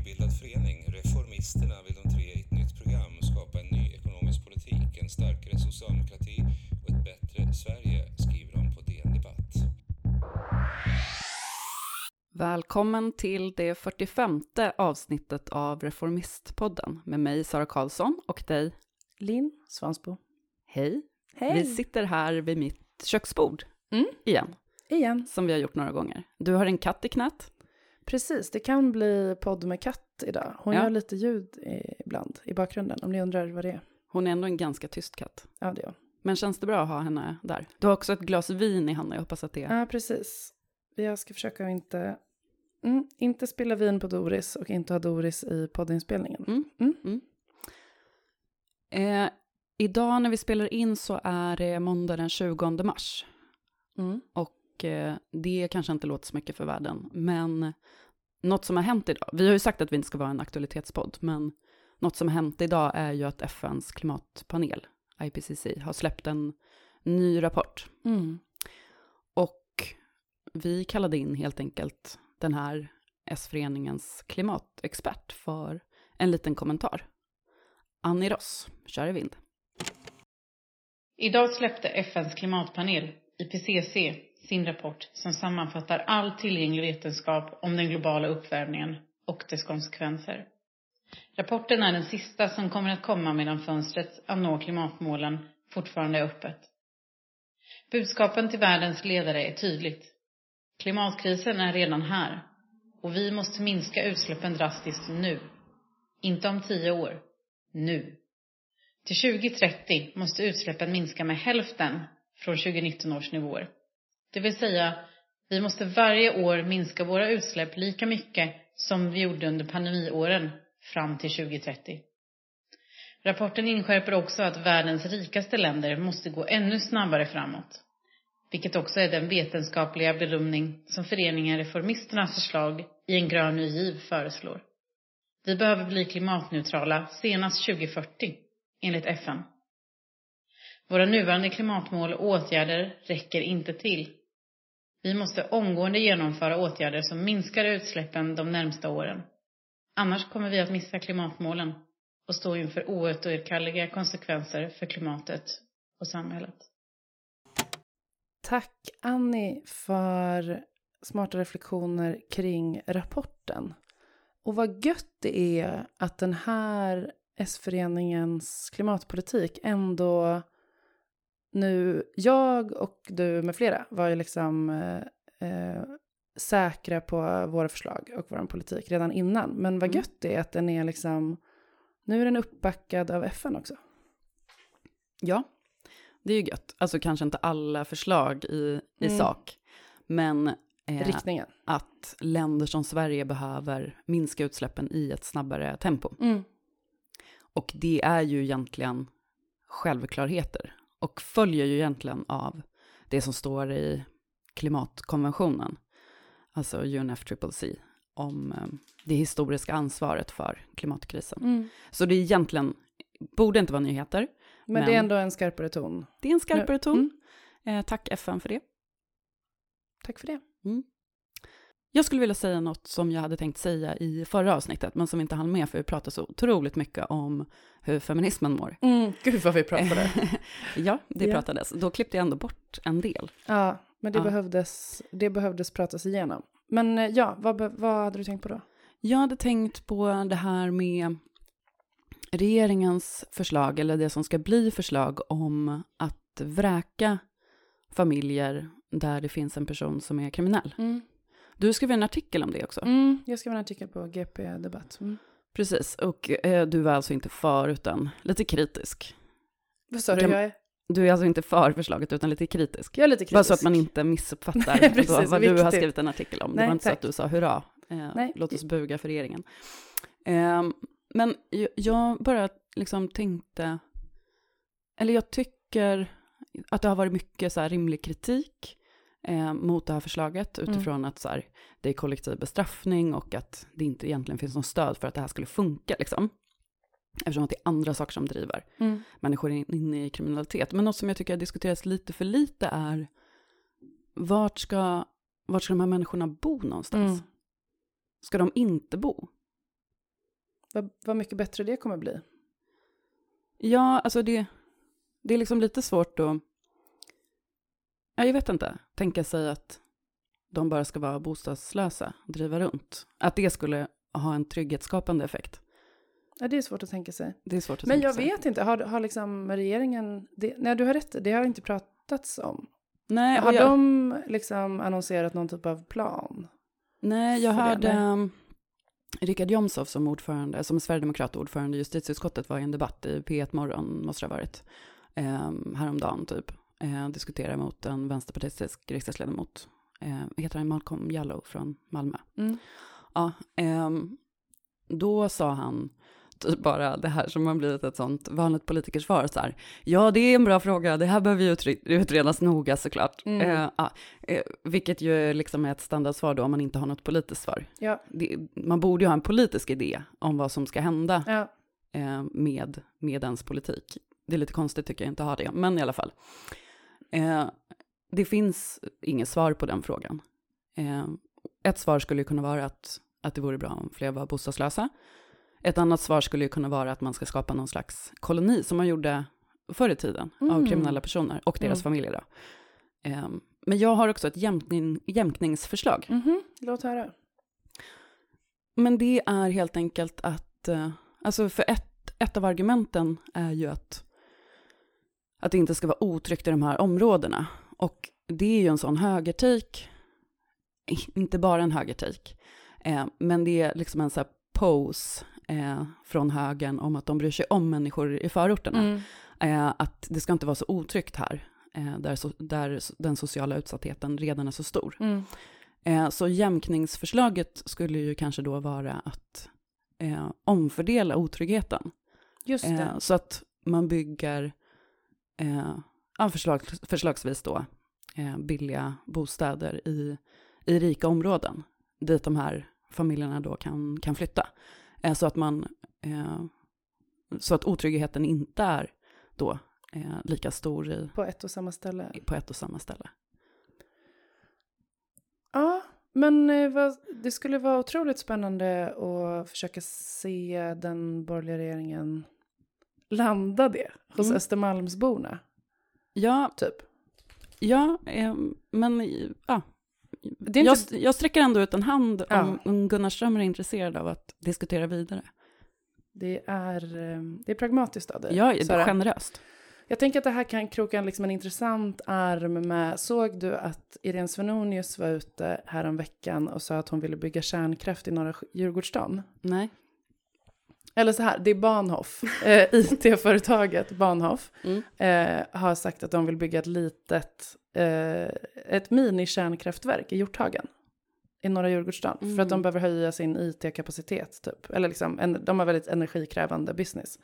nybildad förening, Reformisterna, vill de tre i ett nytt program skapa en ny ekonomisk politik, en starkare socialdemokrati och ett bättre Sverige, skriver de på DN Debatt. Välkommen till det 45 avsnittet av Reformistpodden med mig Sara Karlsson och dig Linn Svansbo. Hej. Hej. Vi sitter här vid mitt köksbord Mm. igen, Igen. som vi har gjort några gånger. Du har en katt i knät. Precis, det kan bli podd med katt idag. Hon Ja. gör lite ljud ibland i bakgrunden, om ni undrar vad det är. Hon är ändå en ganska tyst katt. Ja, det är hon. Men känns det bra att ha henne där? Du har också ett glas vin i handen, jag hoppas att det är... Ja, precis. Jag ska försöka inte, mm, inte spilla vin på Doris och inte ha Doris i poddinspelningen. Mm. Mm. Mm. Eh, idag när vi spelar in så är det måndag den 20 mars. Mm. Och eh, det kanske inte låter så mycket för världen, men något som har hänt idag, vi har ju sagt att vi inte ska vara en aktualitetspodd, men något som har hänt idag är ju att FNs klimatpanel, IPCC, har släppt en ny rapport. Mm. Och vi kallade in helt enkelt den här S-föreningens klimatexpert för en liten kommentar. Annie Ross, kör i vind. Idag släppte FNs klimatpanel, IPCC, sin rapport som sammanfattar all tillgänglig vetenskap om den globala uppvärmningen och dess konsekvenser. Rapporten är den sista som kommer att komma medan fönstret att nå klimatmålen fortfarande är öppet. Budskapen till världens ledare är tydligt. Klimatkrisen är redan här och vi måste minska utsläppen drastiskt nu. Inte om tio år. Nu. Till 2030 måste utsläppen minska med hälften från 2019 års nivåer. Det vill säga, vi måste varje år minska våra utsläpp lika mycket som vi gjorde under pandemiåren fram till 2030. Rapporten inskärper också att världens rikaste länder måste gå ännu snabbare framåt. Vilket också är den vetenskapliga bedömning som föreningen Reformisternas förslag i en grön ny giv föreslår. Vi behöver bli klimatneutrala senast 2040, enligt FN. Våra nuvarande klimatmål och åtgärder räcker inte till. Vi måste omgående genomföra åtgärder som minskar utsläppen de närmsta åren. Annars kommer vi att missa klimatmålen och stå inför oåterkalleliga konsekvenser för klimatet och samhället. Tack Annie för smarta reflektioner kring rapporten. Och vad gött det är att den här S-föreningens klimatpolitik ändå nu, jag och du med flera var ju liksom eh, eh, säkra på våra förslag och vår politik redan innan. Men vad Mm. gött det är att den är liksom, nu är den uppbackad av FN också. Ja, det är ju gött. Alltså kanske inte alla förslag i, i Mm. sak, men eh, Riktningen. att länder som Sverige behöver minska utsläppen i ett snabbare tempo. Mm. Och det är ju egentligen självklarheter och följer ju egentligen av det som står i klimatkonventionen, alltså UNFCCC, om eh, det historiska ansvaret för klimatkrisen. Mm. Så det är egentligen, borde inte vara nyheter, Men, Men- det är ändå en skarpare ton. det är en skarpare ton. Mm. Eh, tack FN för det. Tack för det. Jag skulle vilja säga något som jag hade tänkt säga i förra avsnittet, men som inte hann med, för vi pratade så otroligt mycket om hur feminismen mår. Mm. Gud vad vi pratade. ja, det Ja. pratades. Då klippte jag ändå bort en del. Ja, men det, Ja. Behövdes, det behövdes pratas igenom. Men eh, ja, vad, vad hade du tänkt på då? Jag hade tänkt på det här med regeringens förslag, eller det som ska bli förslag om att vräka familjer där det finns en person som är kriminell. Du skrev en artikel om det också. Mm, jag skrev en artikel på GP Debatt. Mm. Precis, och eh, du var alltså inte för utan lite kritisk. Vad sa du? Kan- Jag är, Du är alltså inte för förslaget utan lite kritisk. jag är lite kritisk. Bara så att man inte missuppfattar precis, vad, vad du har viktigt. skrivit en artikel om. det Nej, var inte så tack. att du sa hurra, eh, Nej. låt oss buga för regeringen. Ehm, men jag, bara liksom tänkte, eller jag tycker att det har varit mycket så här rimlig kritik eh, mot det här förslaget Mm. utifrån att så här, det är kollektiv bestraffning och att det inte egentligen finns någon stöd för att det här skulle funka. Liksom. Eftersom att det är andra saker som driver Mm. människor in, in i kriminalitet. Men något som jag tycker har diskuterats lite för lite är vart ska, vart ska de här människorna bo någonstans? Mm. Ska de inte bo? Vad, vad mycket bättre det kommer bli. Ja, alltså det, det är liksom lite svårt att, ja, jag vet inte, tänka sig att de bara ska vara bostadslösa, driva runt. Att det skulle ha en trygghetsskapande effekt. Ja, det är svårt att tänka sig. Det är svårt att Men tänka jag sig. vet inte, har, har liksom regeringen... Det, nej, du har rätt, det har inte pratats om. Nej, har jag, de liksom annonserat någon typ av plan? nej, jag hörde um, Richard Jomshof som ordförande, som sverigedemokrat ordförande i justitieutskottet var i en debatt i P1 Morgon, måste det ha varit, um, häromdagen typ. Eh, diskutera mot en vänsterpartistisk riksdagsledamot. Eh, heter han Malcolm Jallow från Malmö. Mm. Ja, ehm, då sa han typ bara det här som har blivit ett sånt vanligt politikersvar så här. Ja, det är en bra fråga, det här behöver ju utre- utredas noga såklart. Mm. Eh, eh, vilket ju liksom är ett standardsvar då om man inte har något politiskt svar. Ja, Det, man borde ju ha en politisk idé om vad som ska hända ja. eh, med, med ens politik. Det är lite konstigt tycker jag inte ha det, men i alla fall. Eh, det finns inget svar på den frågan. Eh, ett svar skulle kunna vara att, att det vore bra om fler var bostadslösa. Ett annat svar skulle kunna vara att man ska skapa någon slags koloni som man gjorde förr i tiden av Mm. kriminella personer och deras Mm. familjer. Då. Eh, men jag har också ett jämkning, jämkningsförslag. Mhm, Låt höra. Men det är helt enkelt att, eh, alltså för ett, ett av argumenten är ju att, att det inte ska vara otryggt i de här områdena. Och det är ju en sån högertik, inte bara en högertik, eh, men det är liksom en sån här pose eh, från högern om att de bryr sig om människor i förorterna. Mm. Eh, att det ska inte vara så otryggt här, eh, där, so, där den sociala utsattheten redan är så stor. Mm. Eh, så jämkningsförslaget skulle ju kanske då vara att eh, omfördela otryggheten. Just det. Så att man bygger, eh, förslag, förslagsvis då, eh, billiga bostäder i, i rika områden, dit de här familjerna då kan, kan flytta. Eh, så, att man, eh, så att otryggheten inte är då eh, lika stor i, På ett och samma ställe. på ett och samma ställe. Ja, men eh, det skulle vara otroligt spännande att försöka se den borgerliga regeringen landa det hos Mm. Östermalmsborna, Ja, typ. Ja, eh, men ja. Det jag, inte- jag sträcker ändå ut en hand Ja. om, om Gunnar Strömmer är intresserad av att diskutera vidare. Det är, eh, det är pragmatiskt av dig. Ja, det är generöst. Jag tänker att det här kan kroka en, liksom en intressant arm med, såg du att Irene Svenonius var ute här om veckan och sa att hon ville bygga kärnkraft i norra Djurgårdsstaden? Nej. Eller så här, det är Bahnhof, eh, IT-företaget Bahnhof, Mm. eh, har sagt att de vill bygga ett litet, eh, ett mini-kärnkraftverk i Hjorthagen i norra Djurgårdsstaden. För att de Mm. behöver höja sin IT-kapacitet, typ. Eller liksom, en, de har väldigt energikrävande business.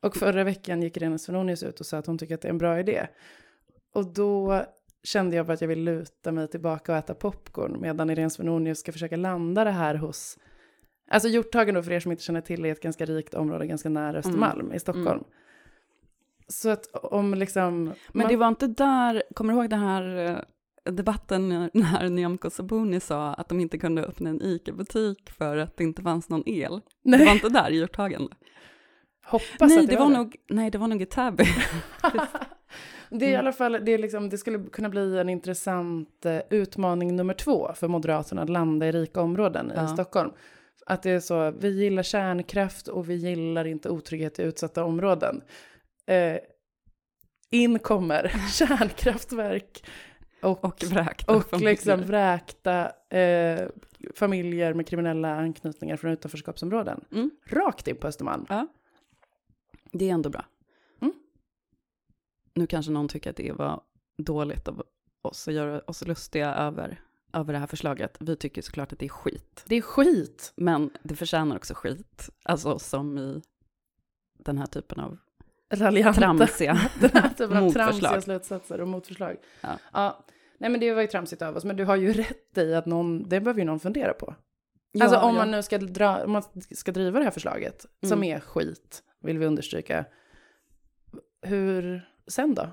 Och förra veckan gick Irene Svenonius ut och sa att hon tycker att det är en bra idé. Och då kände jag bara att jag vill luta mig tillbaka och äta popcorn medan Irene Svenonius ska försöka landa det här hos... Alltså Hjorthagen då, för er som inte känner till, är ett ganska rikt område ganska nära Östermalm i Stockholm. Så att om liksom... Men man- det var inte där, kommer du ihåg den här eh, debatten när- Nyamko Sabuni sa att de inte kunde öppna en ICA-butik för att det inte fanns någon el? Nej. Det var inte där i Hjorthagen? Hoppas Nej, att det var nog, nej, det var nog i Täby. Det är i alla fall, det, är liksom, det skulle kunna bli en intressant eh, utmaning nummer två för Moderaterna att landa i rika områden Ja. i Stockholm. Att det är så, vi gillar kärnkraft och vi gillar inte otrygghet i utsatta områden. Eh, in kommer kärnkraftverk och, Och vräkta och familjer. liksom vräkta eh, familjer med kriminella anknytningar från utanförskapsområden. Mm. Rakt in på Östermalm. Ja. Det är ändå bra. Mm. Nu kanske någon tycker att det var dåligt av oss att göra oss lustiga över, över det här förslaget. Vi tycker såklart att det är skit. Det är skit. Men det förtjänar också skit. Alltså som i den här typen av Raljanta. tramsiga Den här typen av Motförslag. tramsiga slutsatser och motförslag. Ja. ja. Nej men det var ju tramsigt av oss, men du har ju rätt i att någon, det behöver ju någon fundera på. Ja, alltså om ja. man nu ska, dra, om man ska driva det här förslaget, som Mm. är skit, vill vi understryka. Hur, sen då?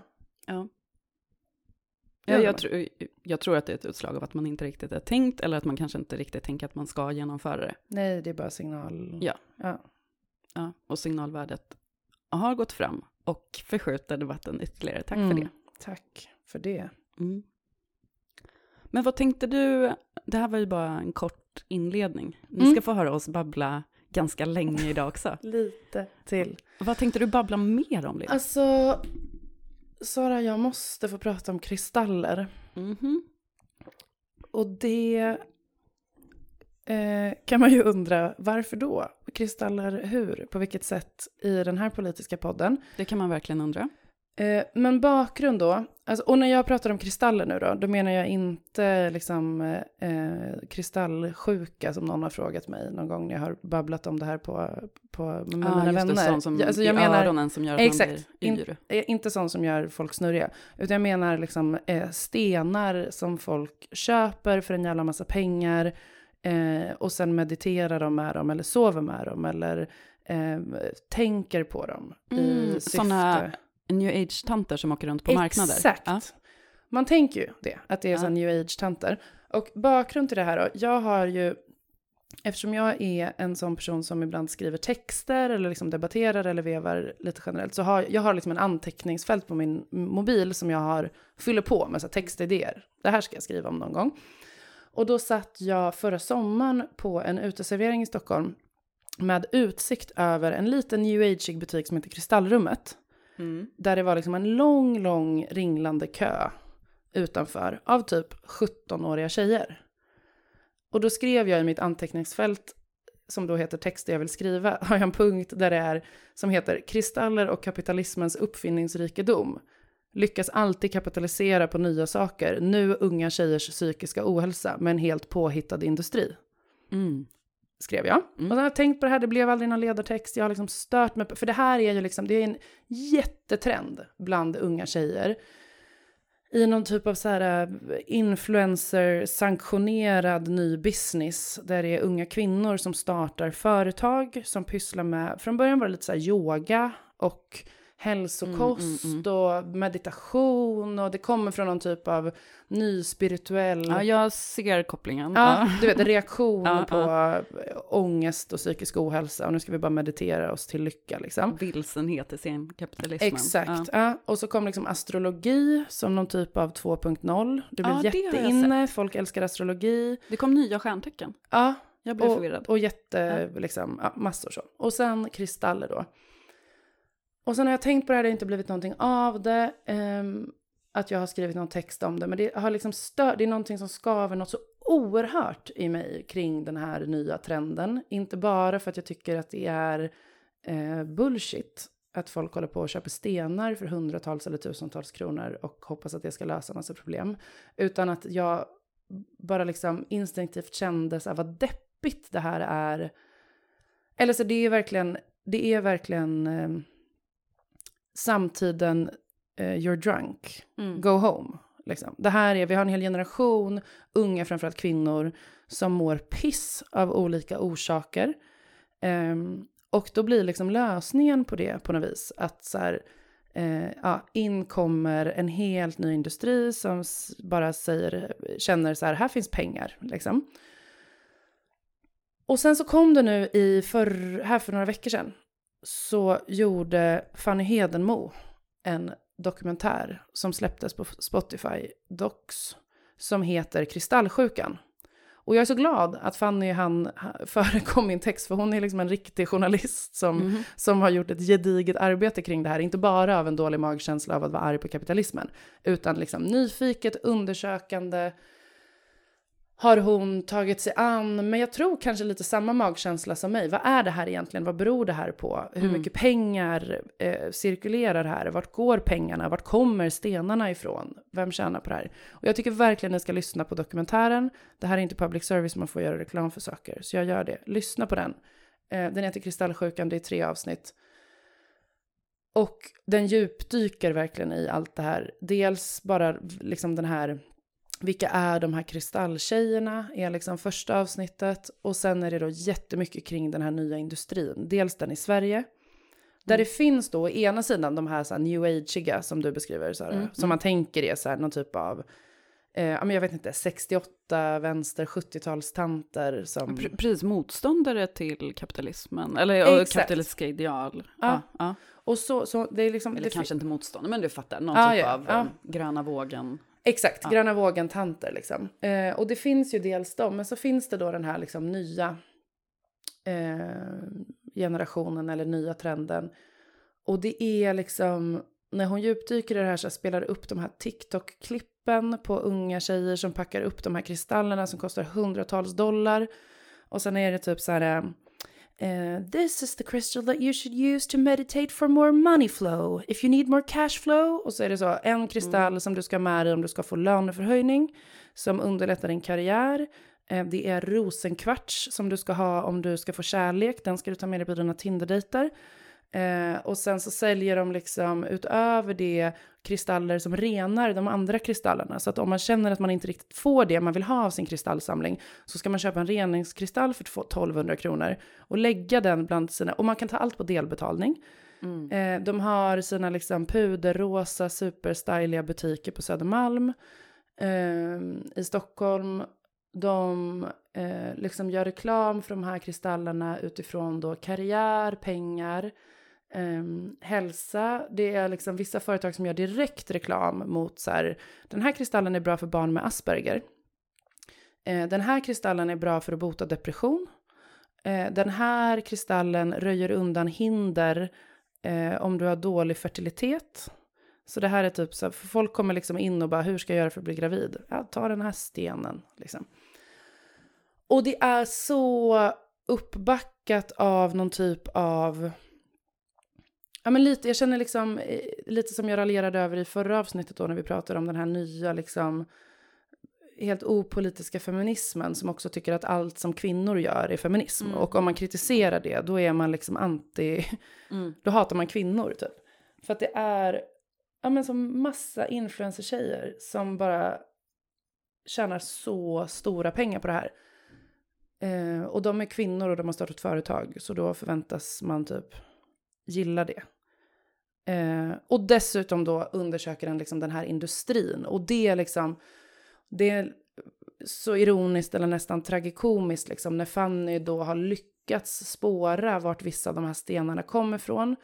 Ja. Gör Ja, man? jag, tror, jag tror att det är ett utslag av att man inte riktigt är tänkt eller att man kanske inte riktigt tänker att man ska genomföra det. Nej, det är bara signal. Ja. ja. Ja, och signalvärdet har gått fram och förskjuter debatten ytterligare. Tack Mm. för det. Tack för det. Mm. Men vad tänkte du, det här var ju bara en kort inledning. Ni Mm. ska få höra oss babbla ganska länge idag också. Lite till. Vad tänkte du babbla mer om? Lilla? Alltså, Sara, jag måste få prata om kristaller. Mhm. Och det eh, kan man ju undra, varför då? Kristaller hur? På vilket sätt i den här politiska podden? Det kan man verkligen undra. Eh, men bakgrund då, alltså, och när jag pratar om kristaller nu då, då menar jag inte liksom eh, kristallsjuka som någon har frågat mig någon gång när jag har babblat om det här på, på, med Ja, mina vänner. det, sån som Ja, alltså, i jag menar, öronen som gör att Exakt. man blir yr. Eh, Inte sån som gör folk snurriga, utan jag menar liksom eh, stenar som folk köper för en jävla massa pengar eh, och sen mediterar de med dem eller sover med dem eller eh, tänker på dem i Mm, syfte. såna New age-tanter som åker runt på marknader. Exakt. Ja. Man tänker ju det, att det är Ja. new age-tanter. Och bakgrund till det här då, jag har ju, eftersom jag är en sån person som ibland skriver texter eller liksom debatterar eller vevar lite generellt, så har jag har liksom en anteckningsfält på min mobil som jag har, fyller på med så textidéer. Det här ska jag skriva om någon gång. Och då satt jag förra sommaren på en uteservering i Stockholm med utsikt över en liten new age butik som heter Kristallrummet Mm. där det var liksom en lång, lång ringlande kö utanför av typ 17-åriga tjejer. Och då skrev jag i mitt anteckningsfält, som då heter texter jag vill skriva, har jag en punkt där det är som heter kristaller och kapitalismens uppfinningsrikedom. Lyckas alltid kapitalisera på nya saker, nu unga tjejers psykiska ohälsa med en helt påhittad industri Mm. Skrev jag. Mm. Och så har jag tänkt på det här, det blev aldrig någon ledartext, jag har liksom stört mig på, för det här är ju liksom, det är en jättetrend bland unga tjejer. I någon typ av så här eh, influencer-sanktionerad ny business, där det är unga kvinnor som startar företag, som pysslar med, från början var det lite så här yoga och hälsokost Mm, och meditation och det kommer från någon typ av ny spirituell... Ja, jag ser kopplingen. Ja, du vet, reaktion Ja, på ångest och psykisk ohälsa. Och nu ska vi bara meditera oss till lycka liksom. Vilsenhet i sen kapitalismen. Exakt. Ja. Ja. Och så kom liksom astrologi som någon typ av 2.0. Det blev Ja, jätteinne, folk älskar astrologi. Det kom nya stjärntecken. Ja, Jag blev och, förvirrad. och jätte, liksom, ja, massor så. Och sen kristaller då. Och sen har jag tänkt på det här, det har inte blivit någonting av det. Um, att jag har skrivit någon text om det. Men det har liksom stört, det är någonting som skaver något så oerhört i mig kring den här nya trenden. Inte bara för att jag tycker att det är eh, bullshit. Att folk håller på och köper stenar för hundratals eller tusentals kronor och hoppas att det ska lösa massa problem. Utan att jag bara liksom instinktivt kände så här, vad deppigt det här är. Eller så det är verkligen, det är verkligen eh, samtiden eh, you're drunk, Mm. go home. Liksom. Det här är, vi har en hel generation, unga framförallt kvinnor, som mår piss av olika orsaker. Ehm, och då blir liksom lösningen på det på något vis att så här, eh, ja, in kommer en helt ny industri som bara säger, känner så här, här finns pengar liksom. Och sen så kom det nu i för, här för några veckor sedan så gjorde Fanny Hedenmo en dokumentär som släpptes på Spotify Docs som heter Kristallsjukan. Och jag är så glad att Fanny han förekom min text, för hon är liksom en riktig journalist som, Mhm. som har gjort ett gediget arbete kring det här. Inte bara av en dålig magkänsla av att vara arg på kapitalismen, utan liksom nyfiket, undersökande, har hon tagit sig an, men jag tror kanske lite samma magkänsla som mig. Vad är det här egentligen? Vad beror det här på? Hur Mm. mycket pengar eh, cirkulerar här? Vart går pengarna? Vart kommer stenarna ifrån? Vem tjänar på det här? Och jag tycker verkligen ni ska lyssna på dokumentären. Det här är inte public service, man får göra reklam för saker. Så jag gör det. Lyssna på den. Eh, den heter Kristallsjukan, det är tre avsnitt. Och den djupdyker verkligen i allt det här. Dels bara liksom den här vilka är de här kristalltjejerna? Är liksom första avsnittet. Och sen är det då jättemycket kring den här nya industrin. Dels den i Sverige. Där det finns då å ena sidan de här, så här new ageiga som du beskriver, så här, Mm, som man tänker är så här, någon typ av eh, ja, jag vet inte, 68 vänster 70-talstanter som... Pre- Precis, motståndare till kapitalismen, eller Exakt. kapitalistiska ideal. Ja. ja. Och så, så det är liksom... Eller det, kanske inte motståndare, men du fattar, någon Ja, typ ja, av ja. eh, gröna vågen. Exakt, Ja. gröna vågen-tanter liksom. Eh, och det finns ju dels dem, men så finns det då den här liksom nya eh, generationen eller nya trenden. Och det är liksom, när hon djupdyker i det här så spelar upp de här TikTok-klippen på unga tjejer som packar upp de här kristallerna som kostar hundratals dollar. Och sen är det typ så här... eh, this is the crystal that you should use to meditate for more money flow. If you need more cash flow. Och så är det så en kristall som du ska ha med dig om du ska få löneförhöjning. Som underlättar din karriär. Eh, det är rosenkvarts som du ska ha om du ska få kärlek. Den ska du ta med dig på dina Tinder-dejter. Eh, och sen så säljer de liksom utöver det kristaller som renar de andra kristallerna. Så att om man känner att man inte riktigt får det man vill ha av sin kristallsamling så ska man köpa en reningskristall för två- 1200 kronor och lägga den bland sina, och man kan ta allt på delbetalning. Mm. Eh, de har sina liksom puderrosa superstyliga butiker på Södermalm eh, i Stockholm. De eh, liksom gör reklam för de här kristallerna utifrån då karriär, pengar, Um, hälsa. Det är liksom vissa företag som gör direkt reklam mot så här, den här kristallen är bra för barn med Asperger. Uh, den här kristallen är bra för att bota depression. Uh, den här kristallen röjer undan hinder uh, om du har dålig fertilitet. Så det här är typ så här, folk kommer liksom in och bara, hur ska jag göra för att bli gravid? Ja, ta den här stenen liksom. Och det är så uppbackat av någon typ av, ja men lite, jag känner liksom, eh, lite som jag raljerade över i förra avsnittet då när vi pratade om den här nya liksom, helt opolitiska feminismen som också tycker att allt som kvinnor gör är feminism. Mm. Och om man kritiserar det, då är man liksom anti, Mm. då hatar man kvinnor typ. För att det är, ja men som massa influencer-tjejer som bara tjänar så stora pengar på det här. Eh, och de är kvinnor och de har startat företag, så då förväntas man typ gilla det. Eh, och dessutom då undersöker den liksom den här industrin. Och det är liksom, det är så ironiskt eller nästan tragikomiskt liksom när Fanny då har lyckats spåra vart vissa av de här stenarna kommer ifrån.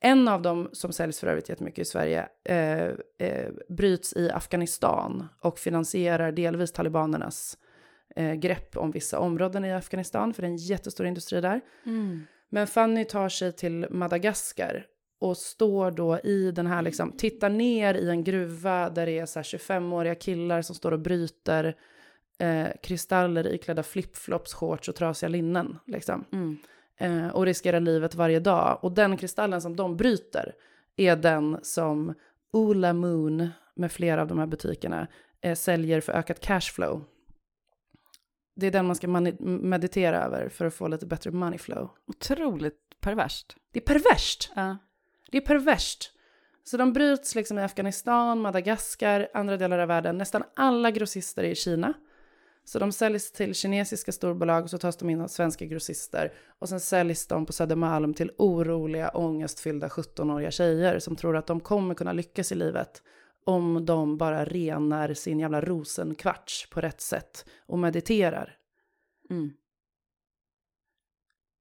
En av dem som säljs för övrigt jättemycket i Sverige eh, eh, bryts i Afghanistan och finansierar delvis talibanernas eh, grepp om vissa områden i Afghanistan, för det är en jättestor industri där. Mm. Men Fanny tar sig till Madagaskar och står då i den här, liksom, tittar ner i en gruva där det är så här 25-åriga killar som står och bryter eh, kristaller iklädda flipflops, shorts och trasiga linnen. Liksom. Mm. Eh, och riskerar livet varje dag. Och den kristallen som de bryter är den som Ola Moon med flera av de här butikerna eh, säljer för ökat cashflow. Det är den man ska meditera över för att få lite bättre money flow. Otroligt perverst. Det är perverst. Ja. Det är perverst. Så de bryts liksom i Afghanistan, Madagaskar, andra delar av världen. Nästan alla grossister är i Kina. Så de säljs till kinesiska storbolag och så tas de in av svenska grossister. Och sen säljs de på Södermalm till oroliga, ångestfyllda 17-åriga tjejer som tror att de kommer kunna lyckas i livet om de bara renar sin jävla rosenkvarts på rätt sätt och mediterar. Mm.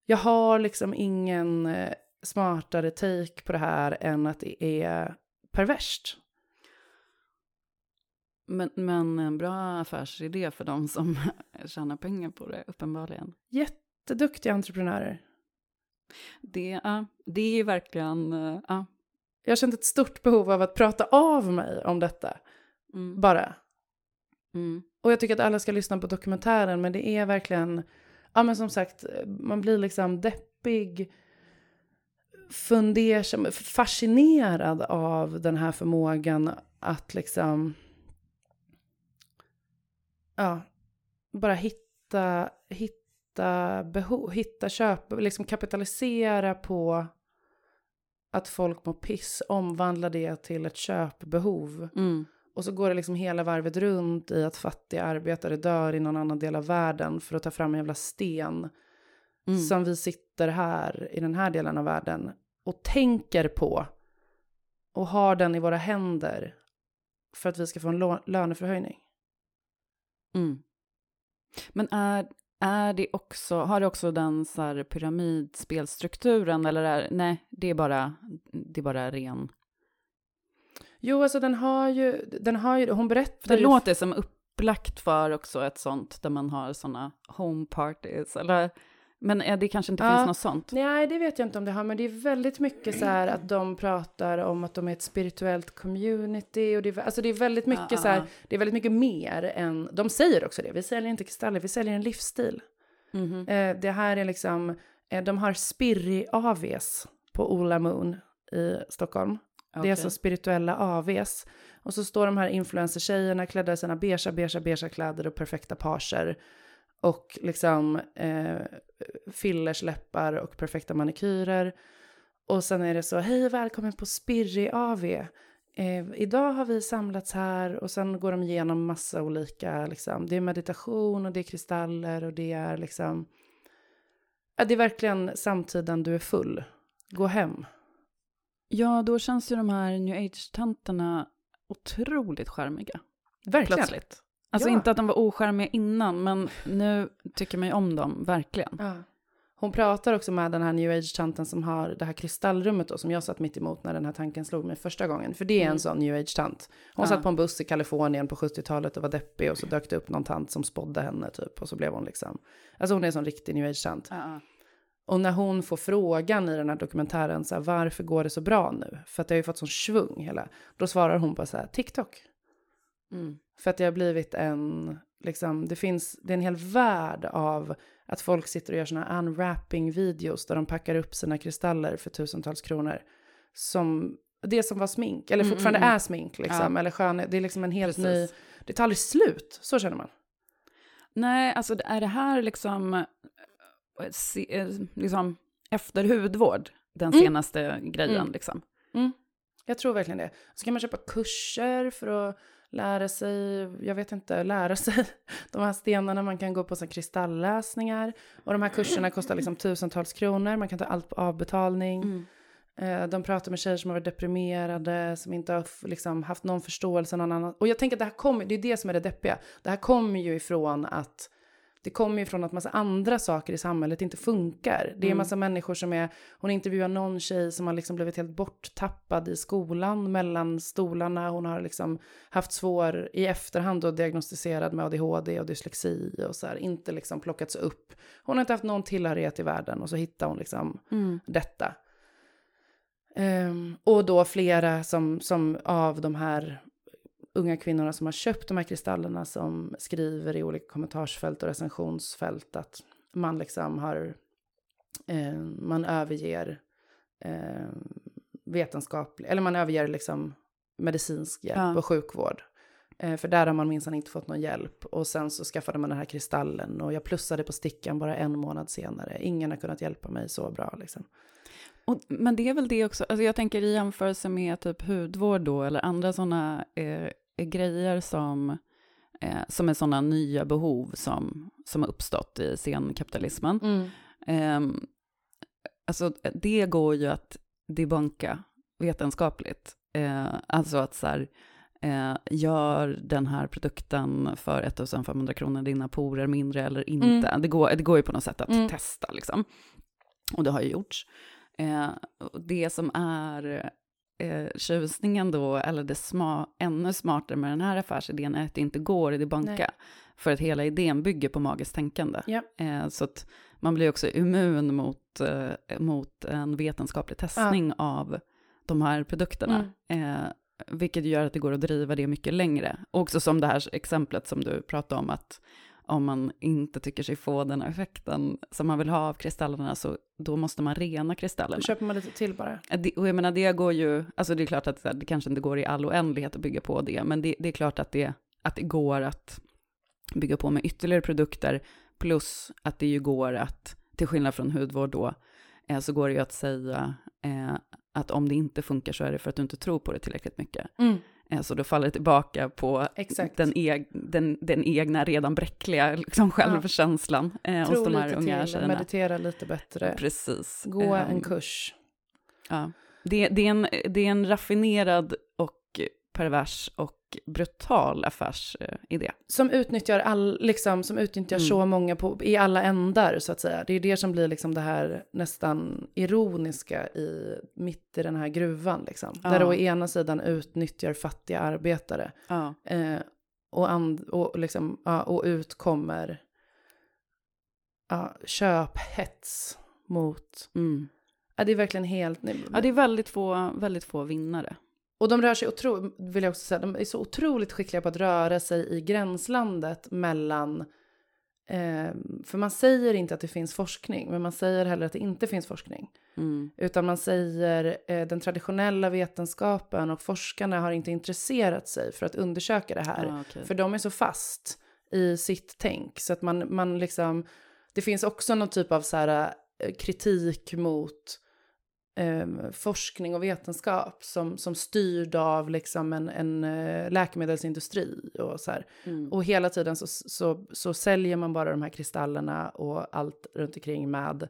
Jag har liksom ingen eh, smartare take på det här än att det är perverst. Men, men en bra affärsidé för de som tjänar pengar på det, uppenbarligen. Jätteduktiga entreprenörer. Det, ja, det är verkligen... eh, Ja. Jag har känt ett stort behov av att prata av mig om detta, Mm. bara. Mm. Och jag tycker att alla ska lyssna på dokumentären, men det är verkligen, ja men som sagt, man blir liksom deppig, fundersam, fascinerad av den här förmågan att liksom, ja, bara hitta, hitta behov, hitta köp, liksom kapitalisera på att folk mår piss, omvandla det till ett köpbehov. Mm. Och så går det liksom hela varvet runt i att fattiga arbetare dör i någon annan del av världen för att ta fram en jävla sten. Mm. Som vi sitter här i den här delen av världen och tänker på. Och har den i våra händer för att vi ska få en löneförhöjning. Mm. Men är, är det också, har det också den så här pyramidspelstrukturen eller är, nej, det är bara, det är bara ren... Jo, alltså den har ju, den har ju, hon berättar Det ju... låter som upplagt för också ett sånt där man har såna home parties eller, men det kanske inte Ja. finns något sånt? Nej, det vet jag inte om det har, men det är väldigt mycket så här att de pratar om att de är ett spirituellt community och det är, alltså det är väldigt mycket Ja, så här, ja. det är väldigt mycket mer än, de säger också det, vi säljer inte kristaller, vi säljer en livsstil. Mhm. Eh, det här är liksom, eh, de har spirri AVs på Ola Moon i Stockholm. Det är alltså spirituella AVs. Och så står de här influencer-tjejerna klädda i sina beiga, beiga, beiga kläder och perfekta parser. Och liksom eh, fillers, läppar och perfekta manikyrer. Och sen är det så, hej välkommen på Spirri AV. Eh, idag har vi samlats här och sen går de igenom massa olika, liksom, det är meditation och det är kristaller och det är liksom, ja, det är verkligen samtiden du är full. Gå hem. Ja, då känns ju de här new age-tanterna otroligt charmiga. Verkligen. Plötsligt. Alltså Ja. inte att de var ocharmiga innan, men nu tycker man ju om dem, verkligen. Ja. Hon pratar också med den här new age-tanten som har det här kristallrummet då, som jag satt mitt emot när den här tanken slog mig första gången. För det är en Mm. sån new age-tant. Hon Ja. satt på en buss i Kalifornien på 70-talet och var deppig och så dök det upp någon tant som spådde henne typ och så blev hon liksom, alltså hon är en sån riktig new age-tant. Ja, Och när hon får frågan i den här dokumentären så här, varför går det så bra nu? För att det har ju fått sån svung hela. Då svarar hon bara så här, TikTok. Mm. För att det har blivit en, liksom, det finns, det är en hel värld av att folk sitter och gör såna unwrapping-videos där de packar upp sina kristaller för tusentals kronor. Som, det som var smink, eller Mm, fortfarande mm, mm. är smink liksom, Ja. eller skönhet, det är liksom en helt Precis. ny, det tar aldrig slut, så känner man. Nej, alltså är det här liksom, eh, liksom efter hudvård, den senaste grejen liksom? Jag tror verkligen det. Så kan man köpa kurser för att lära sig, jag vet inte, lära sig de här stenarna. Man kan gå på så kristallläsningar. Och de här kurserna kostar liksom tusentals kronor. Man kan ta allt på avbetalning. Mm. Eh, De pratar med tjejer som har varit deprimerade, som inte har liksom haft någon förståelse någon annan. Och jag tänker att det här kommer, det är det som är det deppiga. Det här kommer ju ifrån att det kommer ju ifrån att massa andra saker i samhället inte funkar. Det är Mm. massa människor som är, hon intervjuar någon tjej som har liksom blivit helt borttappad i skolan mellan stolarna. Hon har liksom haft svår, i efterhand och diagnostiserad med ADHD och dyslexi och så här, inte liksom plockats upp. Hon har inte haft någon tillhörighet i världen och så hittar hon liksom Mm. detta. Ehm, och då flera som, som av de här unga kvinnorna som har köpt de här kristallerna som skriver i olika kommentarsfält och recensionsfält att man liksom har, eh, man överger eh, vetenskaplig, eller man överger liksom medicinsk hjälp Ja. och sjukvård. Eh, för där har man minsann inte fått någon hjälp. Och sen så skaffade man den här kristallen och jag plussade på stickan bara en månad senare. Ingen har kunnat hjälpa mig så bra liksom. Och, men det är väl det också, alltså jag tänker i jämförelse med typ hudvård då, eller andra sådana eh, grejer som, eh, som är sådana nya behov som, som har uppstått i senkapitalismen. Eh, alltså det går ju att debunka vetenskapligt. Eh, alltså att så här, eh, gör den här produkten för 1500 kronor dina porer mindre eller inte? Det, går, det går ju på något sätt att Mm. testa liksom. Och det har ju gjorts. Eh, det som är eh, tjusningen då, eller det sma, ännu smartare med den här affärsidén är att det inte går i det banka. Nej. För att hela idén bygger på magiskt tänkande. Ja. Eh, så att man blir också immun mot, eh, mot en vetenskaplig testning av de här produkterna. Eh, vilket gör att det går att driva det mycket längre. Och också som det här exemplet som du pratade om, att om man inte tycker sig få den effekten som man vill ha av kristallerna, så då måste man rena kristallerna. Då köper man lite till bara. Det, och jag menar, det går ju, alltså det är klart att det kanske inte går i all oändlighet att bygga på det, men det, det är klart att det, att det går att bygga på med ytterligare produkter, plus att det ju går att, till skillnad från hudvård då, eh, så går det ju att säga eh, att om det inte funkar så är det för att du inte tror på det tillräckligt mycket. Eh, så då faller det tillbaka på den, eg, den, den egna redan bräckliga liksom, självkänslan eh, hos de här unga till, tjejerna. meditera lite bättre. Precis. Gå Ehm, en kurs. Ja. Det, det, är en, det är en raffinerad och pervers och brutal affärsidé. Som utnyttjar, all, liksom, som utnyttjar Mm. så många på, i alla ändar, så att säga. Det är det som blir liksom det här nästan ironiska i, mitt i den här gruvan. Liksom. Ja. Där det å ena sidan utnyttjar fattiga arbetare. Ja. Eh, och, and, och, liksom, ja, och ut kommer ja, köphets mot... Mm. Ja, det är verkligen helt... ja, det är väldigt få, väldigt få vinnare. Och de rör sig otroligt, vill jag också säga, de är så otroligt skickliga på att röra sig i gränslandet mellan, eh, för man säger inte att det finns forskning, men man säger heller att det inte finns forskning. Mm. Utan man säger eh, den traditionella vetenskapen och forskarna har inte intresserat sig för att undersöka det här. Ja, okej. För de är så fast i sitt tänk. Så att man, man liksom, det finns också någon typ av så här, eh, kritik mot eh, forskning och vetenskap som, som styrd av liksom en, en eh, läkemedelsindustri. Och, så. Mm. och hela tiden så, så, så säljer man bara de här kristallerna och allt runt omkring med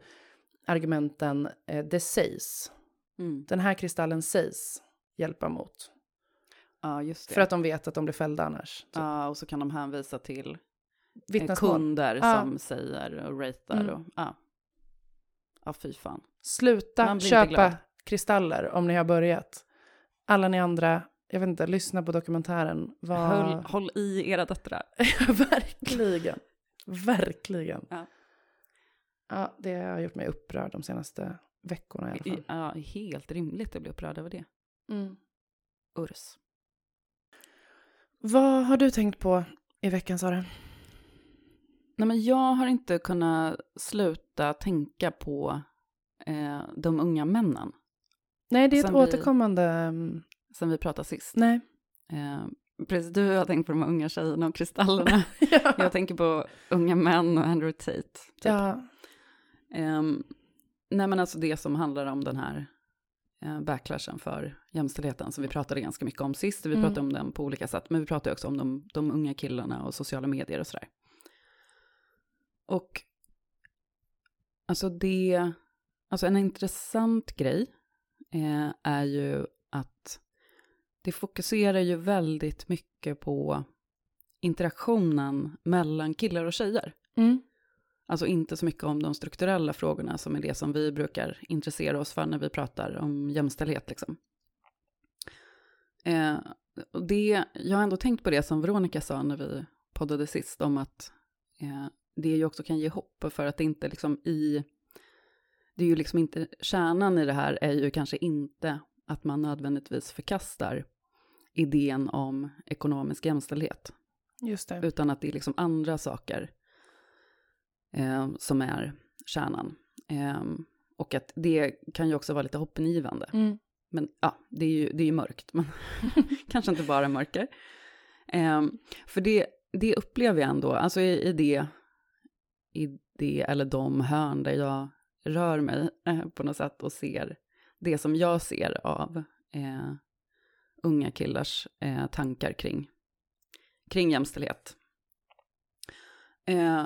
argumenten eh, det sägs. Mm. Den här kristallen sägs hjälpa mot. Ja, just det. För att de vet att de blir fällda annars. Typ. Ja, och så kan de hänvisa till eh, Vittnesmål. kunder Ja. som säger och ratear. Mm. Och, ja. Ja, fy fan. Sluta köpa kristaller om ni har börjat. Alla ni andra, jag vet inte, lyssna på dokumentären. Vad... Håll, håll i era döttrar. Verkligen. Verkligen. Ja. Ja, det har gjort mig upprörd de senaste veckorna i alla fall. Ja, helt rimligt att bli upprörd över det. Mm. Urs. Vad har du tänkt på i veckan, Sara? Nej, men jag har inte kunnat sluta tänka på eh, de unga männen Nej, det är ett Sen vi- återkommande... mm, sen vi pratade sist. Nej. Eh, precis, du har tänkt på de unga tjejerna och kristallerna. ja. jag tänker på unga män och Andrew Tate. Typ. ja. Ehm, nej men alltså det som handlar om den här eh, backlashen för jämställdheten som vi pratade ganska mycket om sist. Vi Mm. pratade om den på olika sätt, men vi pratade också om de, de unga killarna och sociala medier och sådär. Och alltså det, alltså en intressant grej eh, är ju att det fokuserar ju väldigt mycket på interaktionen mellan killar och tjejer. Mm. Alltså inte så mycket om de strukturella frågorna som är det som vi brukar intressera oss för när vi pratar om jämställdhet. Liksom. Eh, det, jag har ändå tänkt på det som Veronica sa när vi poddade sist om att eh, det ju också kan ge hopp för att det inte liksom i... Det är ju liksom inte, kärnan i det här är ju kanske inte att man nödvändigtvis förkastar idén om ekonomisk jämställdhet Just det. utan att det är liksom andra saker eh, som är kärnan. Eh, och att det kan ju också vara lite hoppingivande. Mm. Men ja, det är ju, det är ju mörkt, men kanske inte bara mörker. Eh, för det, det upplever jag ändå, alltså i, i, det, i det eller de hörn där jag rör mig eh, på något sätt och ser det som jag ser av eh, unga killars eh, tankar kring, kring jämställdhet. Eh,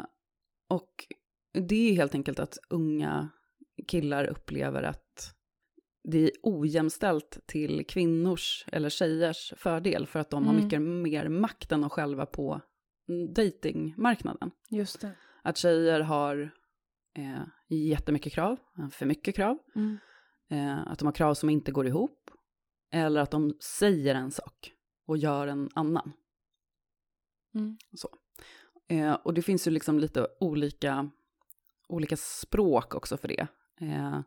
och det är helt enkelt att unga killar upplever att det är ojämställt till kvinnors eller tjejers fördel för att de har Mm. mycket mer makt än de själva på datingmarknaden. Just det. Att tjejer har eh, jättemycket krav, för mycket krav, Mm. eh, att de har krav som inte går ihop, eller att de säger en sak och gör en annan. Mm. Eh, och det finns ju liksom lite olika, olika språk också för det. Eh,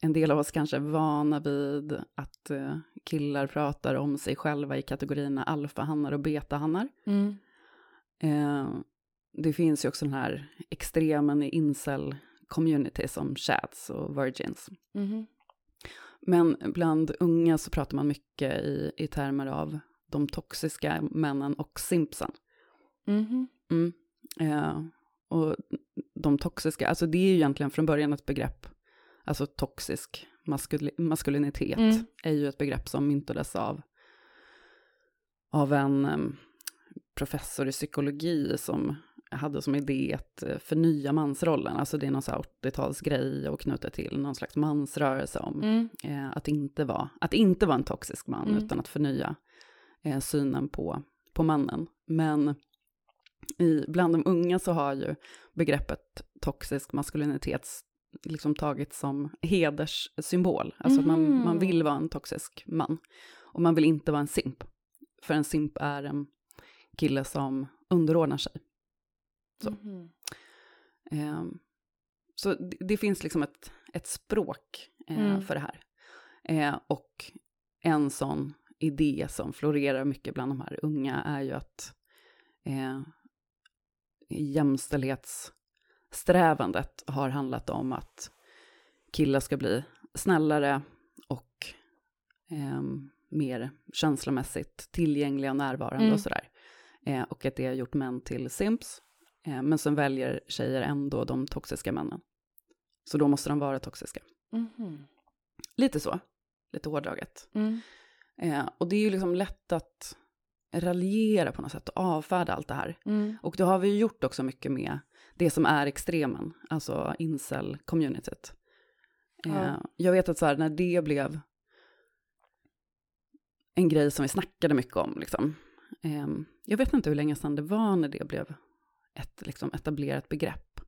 en del av oss kanske är vana vid att eh, killar pratar om sig själva i kategorierna alfahannar och betahannar. Mm. Det finns ju också den här extremen i incel-community som chats och virgins. Mhm. Men bland unga så pratar man mycket i, i termer av de toxiska männen och simpsen. Mhm. Mm. Eh, och de toxiska, alltså det är ju egentligen från början ett begrepp, alltså toxisk maskuli- maskulinitet Mm. är ju ett begrepp som myntades av, av en em, professor i psykologi som hade som idé att eh, förnya mansrollen, alltså det är någon så här 80-talsgrej och knutet till någon slags mansrörelse om Mm. eh, att, inte vara, att inte vara en toxisk man, Mm. utan att förnya eh, synen på på mannen. Men i, bland de unga så har ju begreppet toxisk maskulinitet liksom tagits som hederssymbol. Alltså att man, man vill vara en toxisk man. Och man vill inte vara en simp. För en simp är en kille som underordnar sig. Så. Mhm. Ehm, så det, det finns liksom ett, ett språk eh, Mm. för det här. Eh, och en sån idé som florerar mycket bland de här unga är ju att eh, jämställdhetssträvandet har handlat om att killar ska bli snällare och ehm, mer känslomässigt tillgängliga och närvarande Mm. och sådär. Eh, och att det har gjort män till simps. Eh, men sen väljer tjejer ändå de toxiska männen. Så då måste de vara toxiska. Mhm. Lite så, lite hårdraget. Mm. Eh, och det är ju liksom lätt att raljera på något sätt och avfärda allt det här. Mm. Och det har vi ju gjort också mycket med det som är extremen, alltså incel-communityt. Eh, Ja. Jag vet att så här, när det blev en grej som vi snackade mycket om, liksom. Eh, jag vet inte hur länge sedan det var när det blev ett liksom, etablerat begrepp.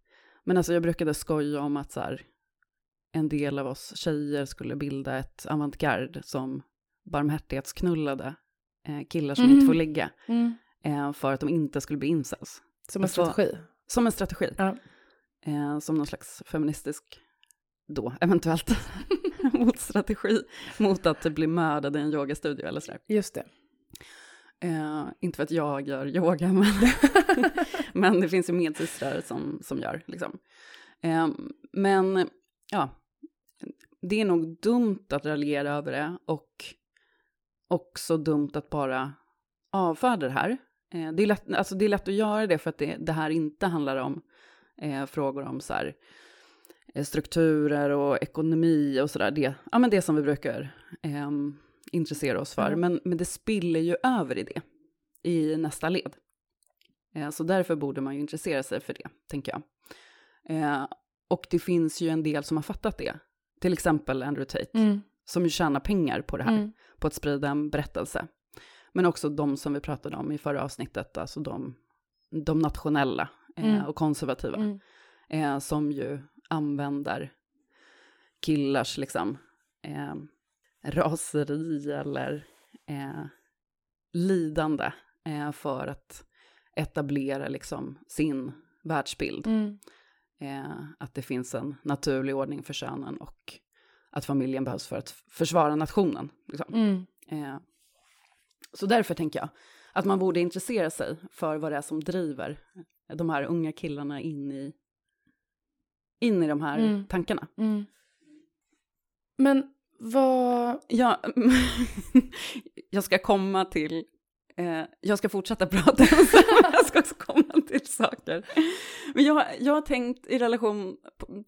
Men alltså jag brukade skoja om att så här, en del av oss tjejer skulle bilda ett avantgarde som barmhärtighetsknullade eh, killar som Mhm. inte får ligga Mm. eh, för att de inte skulle bli incels. Som en Och så- strategi. Som en strategi. Ja. Eh, som någon slags feministisk, då eventuellt, motstrategi mot att bli mördad i en yogastudio eller sådär. Just det. Eh, inte för att jag gör yoga, men, men det finns ju medsystrar som, som gör. Liksom. Eh, men ja, det är nog dumt att raljera över det och också dumt att bara avfärda det här. Eh, det, är lätt, alltså det är lätt att göra det för att det, det här inte handlar om eh, frågor om så här, eh, strukturer och ekonomi och sådär. Det, ja, men det som vi brukar eh, intressera oss för. Ja. Men, men det spiller ju över i det, i nästa led. Eh, så därför borde man ju intressera sig för det, tänker jag. Eh, och det finns ju en del som har fattat det. Till exempel Andrew Tate, Mm. som ju tjänar pengar på det här Mm. på att sprida en berättelse. Men också de som vi pratade om i förra avsnittet, alltså de, de nationella eh, Mm. och konservativa, Mm. som ju använder killars liksom, eh, raseri eller eh, lidande eh, för att etablera liksom, sin världsbild. Mm. Eh, att det finns en naturlig ordning för könen och att familjen behövs för att försvara nationen. Liksom. Mm. Eh, så därför tänker jag att man borde intressera sig för vad det är som driver de här unga killarna in i, in i de här Mm. tankarna. Mm. Men vad... Ja, jag ska komma till, eh, jag ska fortsätta prata, men jag ska också komma till saker. Men jag, jag har tänkt i relation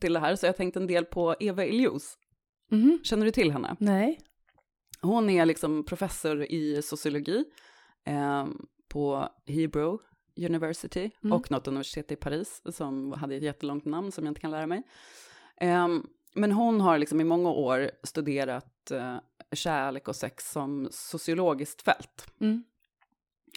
till det här, så jag har tänkt en del på Eva Elios. Mhm. Känner du till henne? Nej. Hon är liksom professor i sociologi eh, på Hebrew University Mm. och något universitet i Paris som hade ett jättelångt namn som jag inte kan lära mig. Eh, men hon har liksom i många år studerat eh, kärlek och sex som sociologiskt fält. Mm.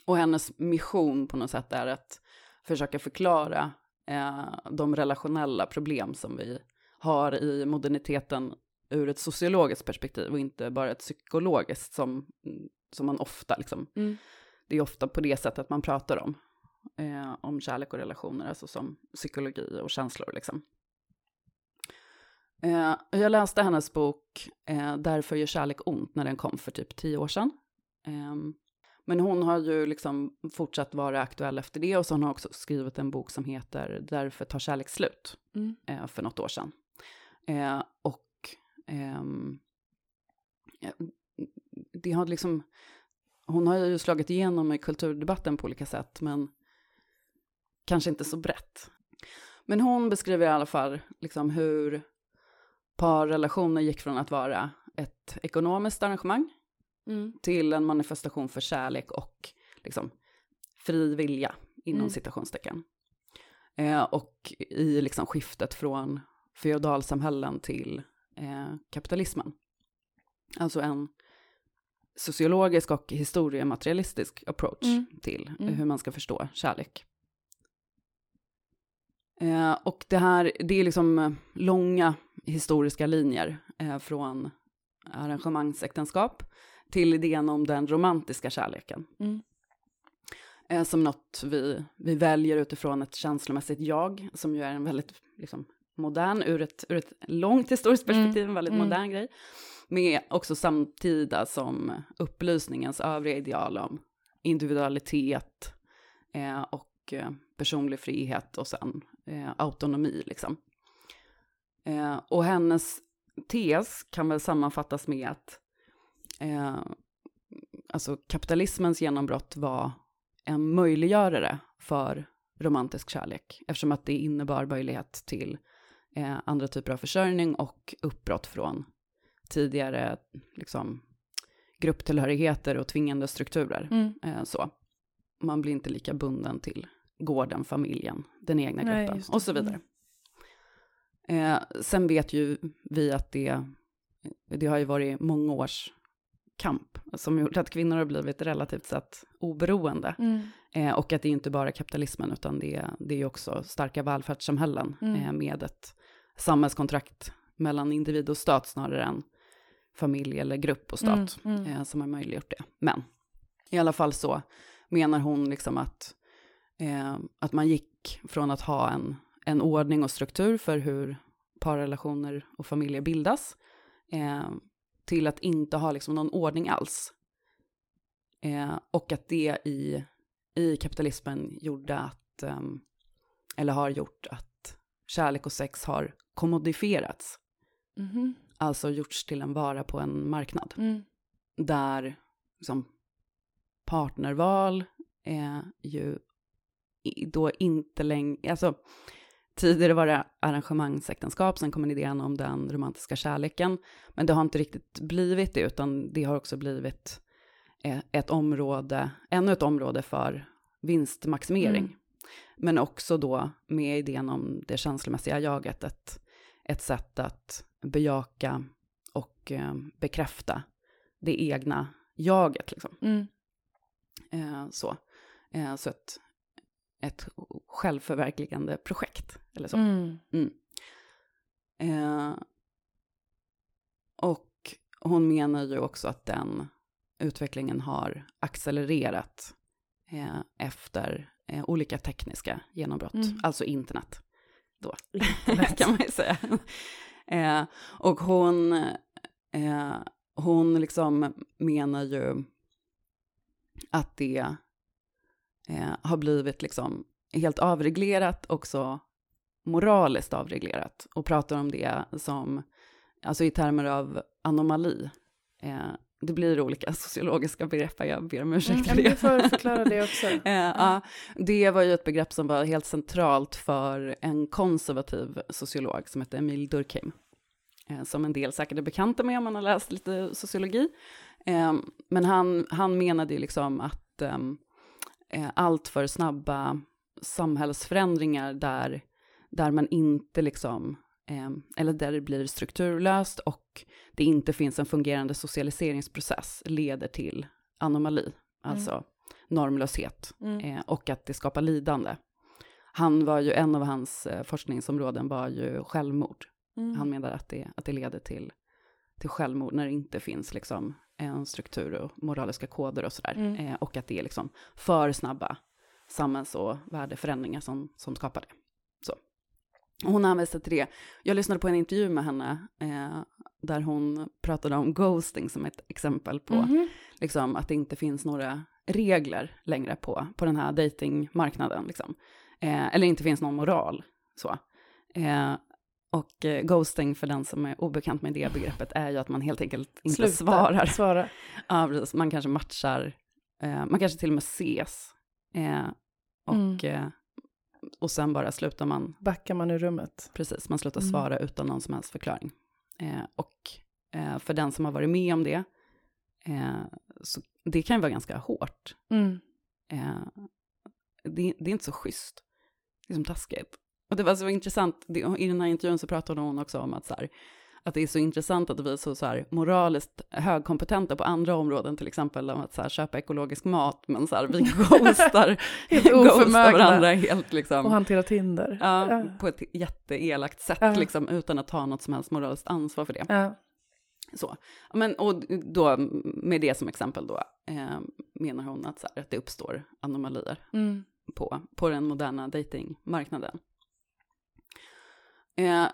Och hennes mission på något sätt är att försöka förklara eh, de relationella problem som vi har i moderniteten ur ett sociologiskt perspektiv och inte bara ett psykologiskt som, som man ofta liksom, Mm. det är ofta på det sättet man pratar om, eh, om kärlek och relationer, alltså som psykologi och känslor liksom. Eh, jag läste hennes bok eh, Därför gör kärlek ont när den kom för typ tio år sedan. Men hon har ju liksom fortsatt vara aktuell efter det och så hon har också skrivit en bok som heter Därför tar kärlek slut Mm. eh, för något år sedan. Eh, och ehm, ja, det har liksom, hon har ju slagit igenom i kulturdebatten på olika sätt, men kanske inte så brett. Men hon beskriver i alla fall liksom hur parrelationer gick från att vara ett ekonomiskt arrangemang Mm. till en manifestation för kärlek och liksom fri vilja inom Mm. citationstecken. Eh, och i liksom skiftet från feodalsamhällen till eh, kapitalismen. Alltså en sociologisk och historiematerialistisk approach Mm. till Mm. hur man ska förstå kärlek. Eh, och det här, det är liksom eh, långa historiska linjer eh, från arrangemangsäktenskap till idén om den romantiska kärleken. Mm. Eh, som något vi, vi väljer utifrån ett känslomässigt jag, som ju är en väldigt liksom, modern, ur ett, ur ett långt historiskt perspektiv, en väldigt Mm. modern grej. Med också samtida som upplysningens övriga ideal om individualitet eh, och eh, personlig frihet och sen eh, autonomi liksom. Eh, och hennes tes kan väl sammanfattas med att eh, alltså kapitalismens genombrott var en möjliggörare för romantisk kärlek, eftersom att det innebar möjlighet till eh, andra typer av försörjning och uppbrott från tidigare liksom, grupptillhörigheter och tvingande strukturer. Mm. Eh, så. Man blir inte lika bunden till gården, familjen, den egna Nej, gruppen och så vidare. Eh, sen vet ju vi att det, det har ju varit många års kamp som gjort att kvinnor har blivit relativt sett oberoende. Mm. Eh, och att det är inte bara kapitalismen utan det, det är också starka välfärdssamhällen Mm. eh, med ett samhällskontrakt mellan individ och stat snarare än familj eller grupp och stat Mm, mm. Eh, som har möjliggjort det. Men i alla fall så menar hon liksom att, eh, att man gick från att ha en, en ordning och struktur för hur parrelationer och familjer bildas eh, till att inte ha liksom någon ordning alls. Eh, och att det i, i kapitalismen gjorde att, ehm, eller har gjort att kärlek och sex har kommodifierats. Mhm. Alltså gjorts till en vara på en marknad. Mm. Där liksom, partnerval är ju då inte längre, alltså tidigare var det arrangemangsäktenskap, sen kom idén om den romantiska kärleken, men det har inte riktigt blivit det, utan det har också blivit eh, ett område, ännu ett område för vinstmaximering. Mm. Men också då med idén om det känslomässiga jaget, ett, ett sätt att bejaka och eh, bekräfta det egna jaget. Liksom. Mm. Eh, så eh, så ett, ett självförverkligande projekt. Eller så. Mm. Eh, och hon menar ju också att den utvecklingen har accelererat eh, efter eh, olika tekniska genombrott, Mm. alltså internet då, Internet. kan man ju säga. eh, och hon, eh, hon liksom menar ju att det eh, har blivit liksom helt avreglerat, också moraliskt avreglerat, och pratar om det som, alltså i termer av anomali. Eh, det blir olika sociologiska begrepp, jag ber om ursäkt Mm. för men det. Du får förklara det också. Eh, ja, det var ju ett begrepp som var helt centralt för en konservativ sociolog som hette Emil Durkheim. Eh, som en del säkert är bekanta med om man har läst lite sociologi. Eh, men han, han menade ju liksom att ehm, eh, allt för snabba samhällsförändringar där, där man inte liksom, eh, eller där det blir strukturlöst och det inte finns en fungerande socialiseringsprocess leder till anomali, alltså normlöshet Mm. eh, och att det skapar lidande. Han var ju, en av hans eh, forskningsområden var ju självmord. Mm. Han menar att det, att det leder till, till självmord när det inte finns liksom en struktur och moraliska koder och sådär. Mm. Eh, och att det är liksom för snabba samhälls och värdeförändringar som, som skapar det. Så. Och hon hänvisade till det. Jag lyssnade på en intervju med henne eh, där hon pratade om ghosting som ett exempel på Mhm. liksom, att det inte finns några regler längre på, på den här datingmarknaden. Liksom. Eh, eller inte finns någon moral. Så. Eh, och eh, ghosting, för den som är obekant med det begreppet, är ju att man helt enkelt inte Sluta svarar. Svara. Ja, precis. Man kanske matchar, eh, man kanske till och med ses. Eh, och, Mm. eh, och sen bara slutar man, Backar man ur rummet. precis, man slutar Mm. svara utan någon som helst förklaring. Eh, och för den som har varit med om det, så det kan ju vara ganska hårt. Mm. Det, det är inte så schysst. Det är som taskigt. Och det var så intressant, i den här intervjun så pratade hon också om att så här, att det är så intressant att vi är så, så här moraliskt högkompetenta på andra områden, till exempel om att så här, köpa ekologisk mat, men så här, vi ghostar, ghostar varandra helt liksom. Och hantera Tinder. Ja, Ja. på ett jätteelakt sätt, Ja. liksom, utan att ta något som helst moraliskt ansvar för det. Ja. Så. Men, och då, med det som exempel då, eh, menar hon att, så här, att det uppstår anomalier Mm. på, på den moderna datingmarknaden. Eh,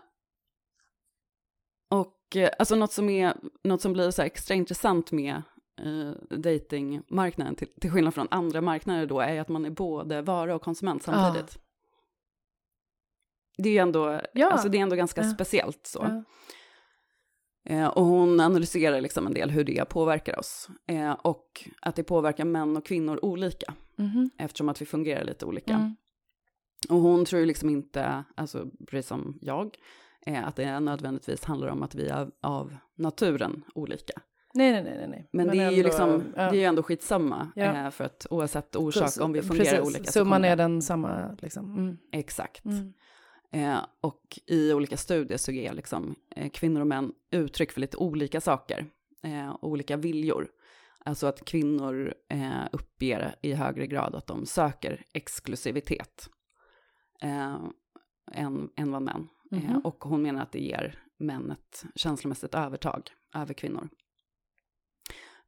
och eh, alltså något som, är, något som blir så extra intressant med eh, datingmarknaden, till, till skillnad från andra marknader då, är att man är både vara och konsument samtidigt. Det är ändå, Ja. alltså det är ändå ganska Ja. speciellt så. Ja. Eh, och hon analyserar liksom en del hur det påverkar oss. Eh, och att det påverkar män och kvinnor olika, Mhm. eftersom att vi fungerar lite olika. Mm. Och hon tror ju liksom inte, alltså precis som jag, eh, att det nödvändigtvis handlar om att vi är av, naturen olika. Nej, nej, nej, nej, nej. Men, det är ju ändå, liksom, ja. det är ju ändå skitsamma, Ja. eh, för att oavsett orsak, om vi fungerar Precis. olika så Summan är den samma, liksom. Mm. Exakt. Mm. Eh, och i olika studier så ger liksom, eh, kvinnor och män uttryck för lite olika saker, eh, olika viljor. Alltså att kvinnor eh, uppger i högre grad att de söker exklusivitet eh, än, än vad män. Eh, Mhm. och hon menar att det ger män ett känslomässigt övertag över kvinnor.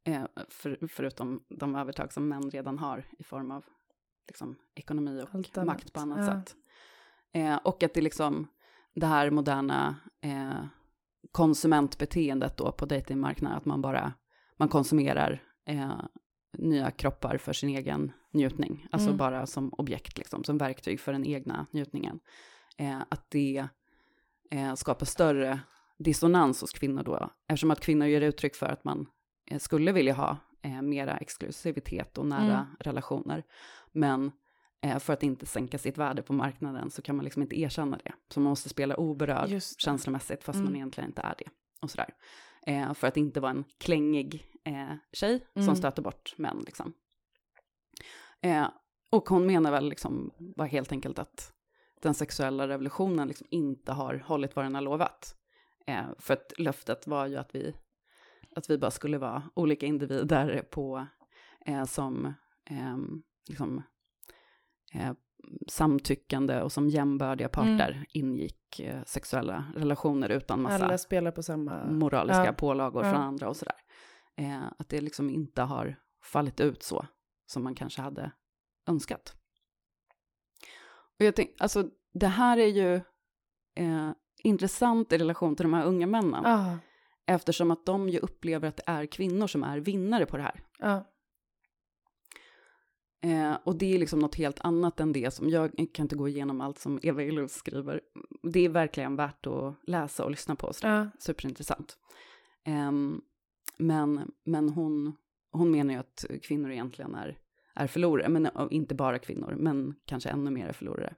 Eh, för, förutom de övertag som män redan har i form av liksom, ekonomi och Allt makt på annat Ja. sätt. Eh, och att det liksom, det här moderna eh, konsumentbeteendet då på datingmarknaden, att man bara, man konsumerar eh, nya kroppar för sin egen njutning, alltså Mm. bara som objekt, liksom, som verktyg för den egna njutningen. Eh, att det eh, skapar större dissonans hos kvinnor då, eftersom att kvinnor ger uttryck för att man eh, skulle vilja ha eh, mera exklusivitet och nära Mm. relationer. Men eh, för att inte sänka sitt värde på marknaden så kan man liksom inte erkänna det. Så man måste spela oberörd känslomässigt fast man Mm. egentligen inte är det. Och sådär. Eh, för att inte vara en klängig eh, tjej Mm. som stöter bort män. Liksom. Eh, och hon menar väl liksom var helt enkelt att den sexuella revolutionen liksom inte har hållit vad den har lovat. Eh, för att löftet var ju att vi, att vi bara skulle vara olika individer på, eh, som ehm, liksom, eh, samtyckande och som jämbördiga parter ingick eh, sexuella relationer utan massa Alla spelar på samma... moraliska Ja. pålagor Ja. från andra och sådär. Eh, att det liksom inte har fallit ut så som man kanske hade önskat. Och jag tänk, alltså det här är ju eh, intressant i relation till de här unga männen, Ja. eftersom att de ju upplever att det är kvinnor som är vinnare på det här. Ja. Eh, och det är liksom något helt annat än det som, jag kan inte gå igenom allt som Eva Illouz skriver. Det är verkligen värt att läsa och lyssna på. Så Ja. superintressant. Ehm, men men hon, hon menar ju att kvinnor egentligen är, är förlorare, men inte bara kvinnor, men kanske ännu mer förlorare.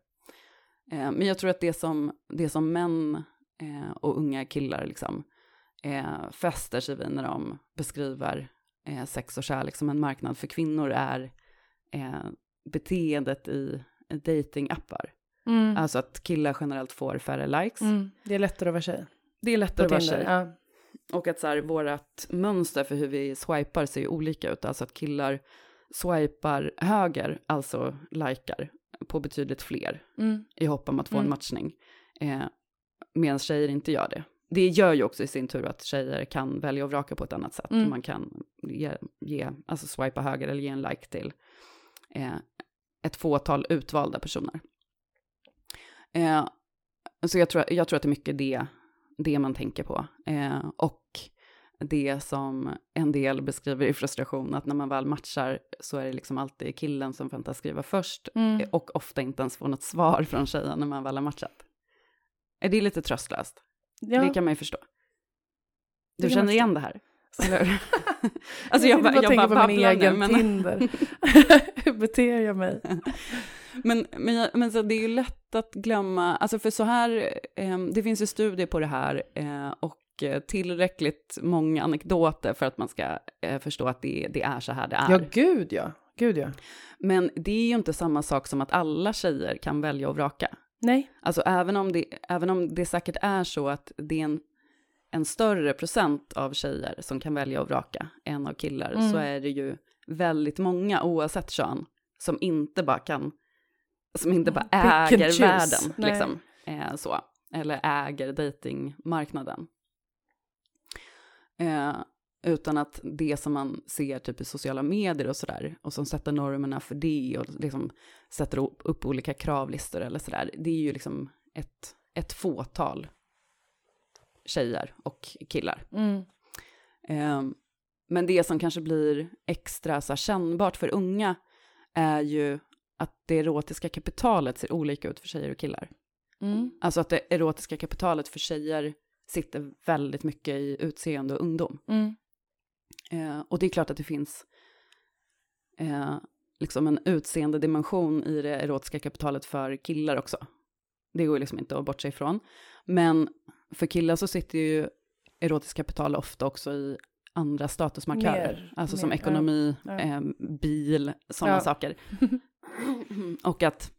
Ehm, men jag tror att det som, det som män eh, och unga killar liksom, eh, fäster sig vid när de beskriver eh, sex och kärlek som en marknad för kvinnor är eh, beteendet i datingappar. Mm. Alltså att killar generellt får färre likes. Mm. Det är lättare att vara tjej. Det är lättare att vara tjej. Ja. Och att så här, vårat mönster för hur vi swipar ser ju olika ut. Alltså att killar swipar höger, alltså likar, på betydligt fler Mm. i hopp om att få en Mm. matchning. Eh, Medan tjejer inte gör det. Det gör ju också i sin tur att tjejer kan välja och vraka på ett annat sätt. Mm. Man kan ge, ge, alltså swipa höger eller ge en like till eh, ett fåtal utvalda personer. Eh, så jag tror, jag tror att det är mycket det, det man tänker på. Eh, och det som en del beskriver i frustration, att när man väl matchar så är det liksom alltid killen som väntar skriva först Mm. och ofta inte ens får något svar från tjejen när man väl har matchat. Är det lite tröstlöst? Ja. Det kan man ju förstå. Du känner igen det här? Eller alltså jag jag, jag tänker bara på min egen men, Tinder. Hur beter jag mig? men, men, jag- men så det är ju lätt att glömma, alltså för så här, eh, det finns ju studier på det här eh, och tillräckligt många anekdoter för att man ska eh, förstå att det, det är så här det är. Ja, gud ja. Gud ja. Men det är ju inte samma sak som att alla tjejer kan välja och vraka. Nej. Alltså även om, det, även om det säkert är så att det är en, en större procent av tjejer som kan välja och vraka än av killar, Mm. så är det ju väldigt många, oavsett kön, som inte bara kan, som inte bara äger världen, Nej. liksom, eh, så, eller äger datingmarknaden. Eh, utan att det som man ser typ i sociala medier och sådär, och som sätter normerna för det och liksom sätter upp olika kravlistor eller sådär, det är ju liksom ett, ett fåtal tjejer och killar. Mm. Eh, men det som kanske blir extra så här, kännbart för unga är ju att det erotiska kapitalet ser olika ut för tjejer och killar. Mm. Alltså att det erotiska kapitalet för tjejer sitter väldigt mycket i utseende och ungdom. Mm. Eh, och det är klart att det finns eh, liksom en utseende dimension i det erotiska kapitalet för killar också. Det går liksom inte att bortse ifrån. Men för killar så sitter ju erotiskt kapital ofta också i andra statusmarkörer. Mer, alltså som mer, ekonomi, ja. Eh, bil, sådana Ja. saker. och att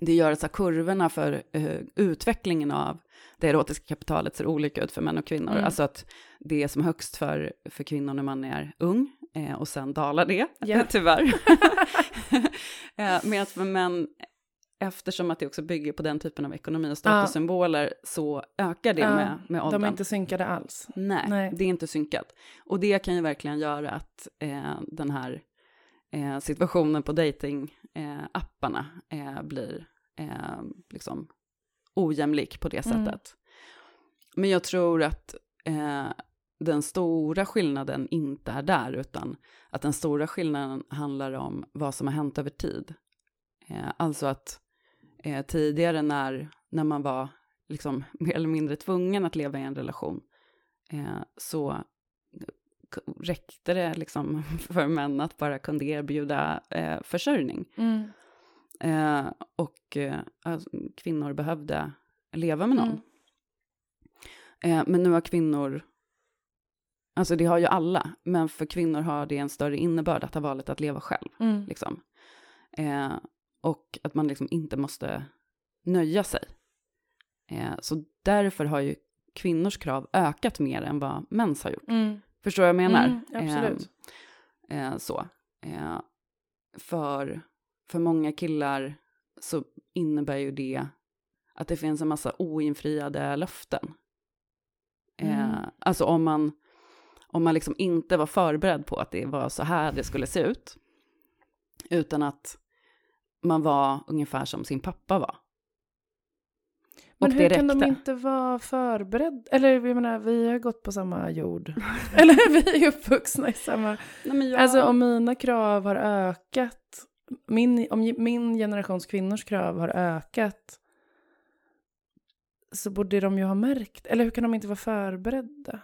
det gör att så kurvorna för eh, utvecklingen av det erotiska kapitalet ser olika ut för män och kvinnor. Mm. Alltså att det är som högst för, för kvinnor när man är ung eh, och sen dalar det, Ja. tyvärr. eh, Medan för män, eftersom att det också bygger på den typen av ekonomi och statussymboler, så ökar det Ja, med, med åldern. De är inte synkade alls. Nej, Nej. det är inte synkat. Och det kan ju verkligen göra att eh, den här eh, situationen på datingapparna eh, blir eh, liksom ojämlik på det Mm. sättet. Men jag tror att eh, den stora skillnaden inte är där, utan att den stora skillnaden handlar om vad som har hänt över tid. Eh, alltså att eh, tidigare när, när man var liksom mer eller mindre tvungen att leva i en relation, eh, så räckte det liksom för män att bara kunde erbjuda eh, försörjning. Mm. Eh, och eh, alltså, kvinnor behövde leva med någon. Mm. Eh, men nu har kvinnor, alltså det har ju alla, men för kvinnor har det en större innebörd att ha valet att leva själv. Mm. Liksom. Eh, och att man liksom inte måste nöja sig. Eh, så därför har ju kvinnors krav ökat mer än vad mäns har gjort. Mm. Förstår du vad jag menar? Mm, absolut. Eh, eh, så. Eh, för, för många killar så innebär ju det att det finns en massa oinfriade löften. Eh, Mm. Alltså om man, om man liksom inte var förberedd på att det var så här det skulle se ut, utan att man var ungefär som sin pappa var. Men hur kan de inte vara förberedda? Eller jag menar, vi har gått på samma jord. Eller vi är uppvuxna i samma... Nej, jag, Alltså om mina krav har ökat, min, om min generations kvinnors krav har ökat, så borde de ju ha märkt. Eller hur kan de inte vara förberedda?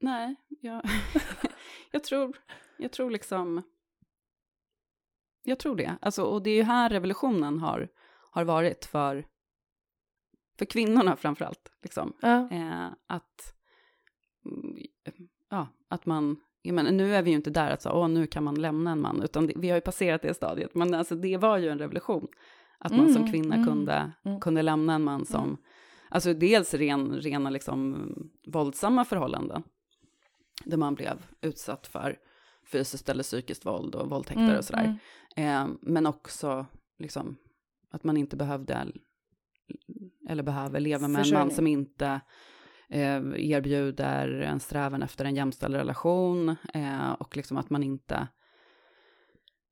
Nej, jag, jag, tror, jag tror liksom... Jag tror det. Alltså, och det är ju här revolutionen har, har varit för, för kvinnorna framför allt. Liksom. Ja. Eh, att, mm, ja, att man... Menar, nu är vi ju inte där att så, Åh, nu kan man lämna en man, utan det, vi har ju passerat det stadiet. Men alltså, det var ju en revolution. Att man som Mm, kvinna mm, kunde, mm. kunde lämna en man som... Mm. Alltså dels ren, rena liksom våldsamma förhållanden. Där man blev utsatt för fysiskt eller psykiskt våld och våldtäkter Mm, och sådär. mm. Eh, men också liksom att man inte behövde eller behöver leva med en man Försörjning. som inte eh, erbjuder en strävan efter en jämställd relation eh, och liksom att man inte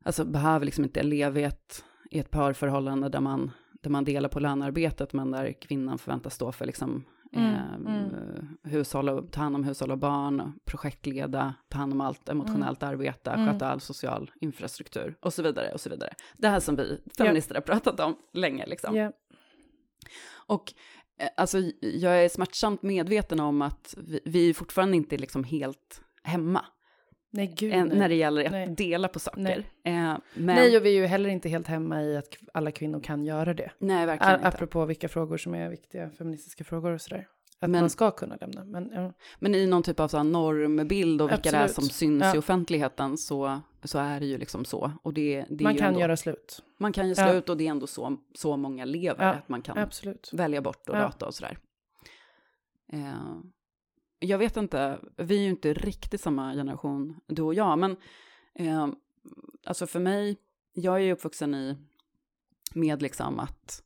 alltså behöver liksom inte leva i ett, i ett parförhållande där man, där man delar på lönearbetet men där kvinnan förväntas stå för liksom Mm, eh, mm. hushåll ta hand om hushåll och barn, projektleda, ta hand om allt emotionellt arbete, Mm. sköta all social infrastruktur och så vidare och så vidare. Det här som vi feminister har pratat om länge liksom. Ja. Och eh, alltså, jag är smärtsamt medveten om att vi, vi fortfarande inte är liksom helt hemma Nej, gud eh, nej. när det gäller att Nej. dela på saker. Nej. Eh, men, Nej, och vi är ju heller inte helt hemma i att alla kvinnor kan göra det. nej, verkligen A- inte. apropå vilka frågor som är viktiga feministiska frågor och sådär. att Men- man ska kunna lämna. Men, ja. Men i någon typ av så här normbild och vilka det är som Absolut. syns Ja. i offentligheten så, så är det ju liksom så. Och det, det man kan ändå, göra slut. man kan ju Ja. slut och det är ändå så, så många lever att man kan Absolut. välja bort och Ja. rata och sådär. Eh, jag vet inte, vi är ju inte riktigt samma generation, du och jag, men eh, alltså för mig, jag är ju uppvuxen i med liksom att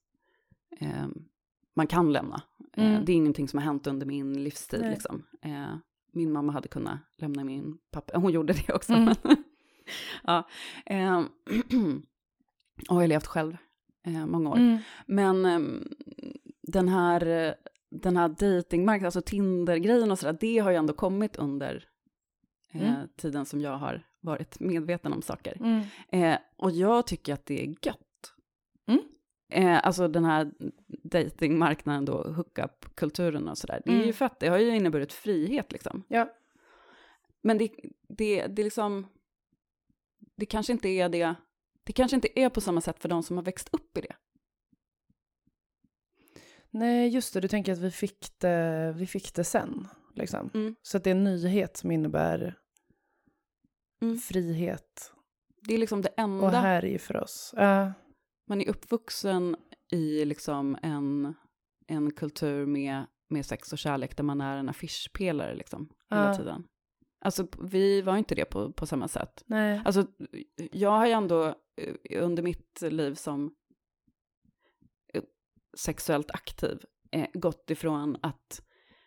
eh, man kan lämna. Eh, Mm. det är ingenting som har hänt under min livstid Nej. liksom. Eh, min mamma hade kunnat lämna min pappa, hon gjorde det också. Mm. Men, ja, eh, och har levt själv eh, många år. Mm. Men ehm, den här, eh, den här datingmarknaden, alltså Tinder-grejen och sådär, det har ju ändå kommit under eh, Mm. tiden som jag har varit medveten om saker. Mm. Eh, och jag tycker att det är gött. Mm. Eh, alltså den här datingmarknaden då, hookup-kulturen och sådär, det är ju Mm. fett, det har ju inneburit frihet liksom. Ja. Men det, det, det är liksom, det kanske inte är det, det kanske inte är på samma sätt för de som har växt upp i det. Nej, just det. Du tänker att vi fick det, vi fick det sen. Liksom. Mm. Så att det är en nyhet som innebär Mm. frihet. Det är liksom det enda. Och här är ju för oss. Ja. man är uppvuxen i liksom en, en kultur med, med sex och kärlek där man är en affischpelare liksom hela Ja. tiden. Alltså vi var inte det på, på samma sätt. Nej. Alltså jag har ju ändå eh, under mitt liv som sexuellt aktiv eh, gått ifrån att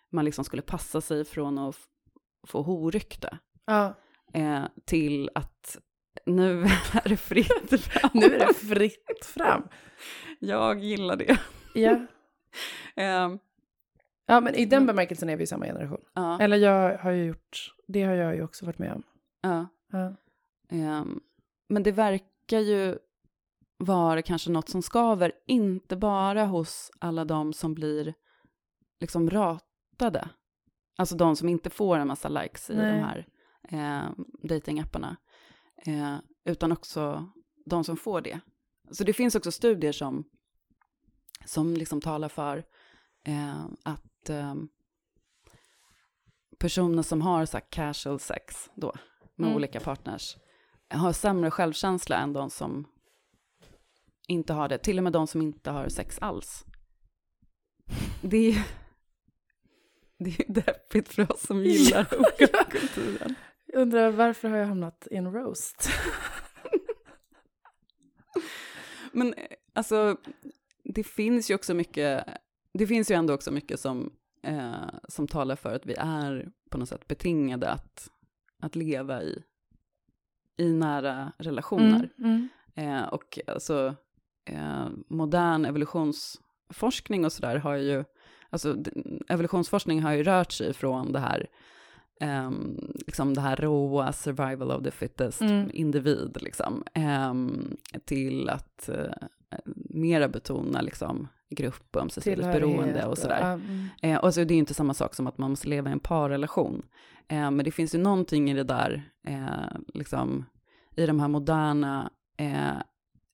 man liksom skulle passa sig från att få horykte Ja. eh, till att nu är det fritt fram. Nu är det fritt fram. Jag gillar det. Ja. Eh, ja, men i den bemärkelsen är vi samma generation. ja, Eller jag har ju gjort, det har jag ju också varit med om. ja. Ja. Ehm, men det verkar ju vara kanske något som skaver, inte bara hos alla de som blir liksom ratade. Alltså de som inte får en massa likes i Nej. de här eh, datingapparna. Eh, utan också de som får det. Så det finns också studier som, som liksom talar för eh, att eh, personer som har så casual sex då, med Mm. olika partners, har sämre självkänsla än de som inte har det. Till och med de som inte har sex alls. Det är det är deppigt för oss som gillar kulturen. Jag undrar varför har jag hamnat i en roast? Men eh, alltså, det finns ju också mycket, det finns ju ändå också mycket som, eh, som talar för att vi är på något sätt betingade att, att leva i, i nära relationer. Mm, mm. Eh, och alltså, eh, modern evolutionsforskning och sådär har ju, alltså evolutionsforskning har ju rört sig från det här, ehm, liksom det här råa survival of the fittest Mm. individ, liksom, ehm, till att eh, mera betona liksom grupp ömsesidigt beroende och sådär. mm. Eh, och så det är ju inte samma sak som att man måste leva i en parrelation. Eh, men det finns ju någonting i det där, liksom, i de här moderna,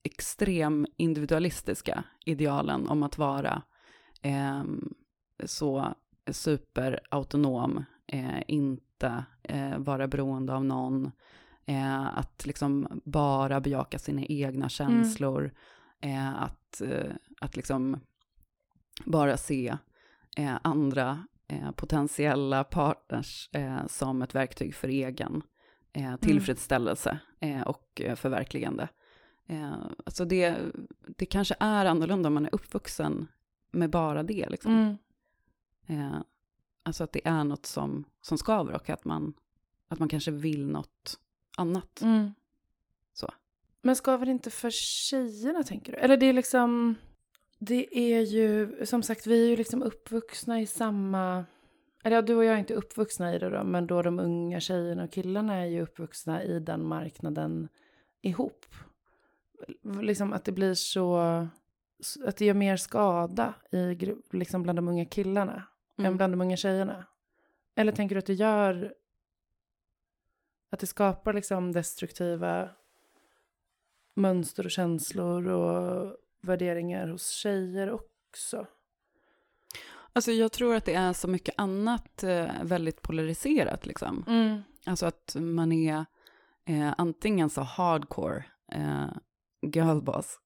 extrem individualistiska idealen om att vara eh, så superautonom, eh, inte eh, vara beroende av någon, eh, att liksom bara bejaka sina egna känslor, eh, att, eh, att liksom bara se andra potentiella partners som ett verktyg för egen eh, tillfredsställelse och förverkligande. Eh, alltså det, det kanske är annorlunda om man är uppvuxen med bara det. Liksom. Mm. Eh, alltså att det är något som, som skaver och att man, att man kanske vill något annat. Mm. Så. Men skaver det inte för tjejerna, tänker du? Eller det är liksom... Det är ju, som sagt, vi är ju liksom uppvuxna i samma... Eller ja, du och jag är inte uppvuxna i det då, men då de unga tjejerna och killarna är ju uppvuxna i den marknaden ihop. Liksom att det blir så... Att det gör mer skada i, liksom bland de unga killarna än Mm. bland de unga tjejerna. Eller tänker du att det gör... Att det skapar liksom destruktiva mönster och känslor och värderingar hos tjejer också? Alltså jag tror att det är så mycket annat eh, väldigt polariserat liksom. Mm. Alltså att man är eh, antingen så hardcore eh, girlboss,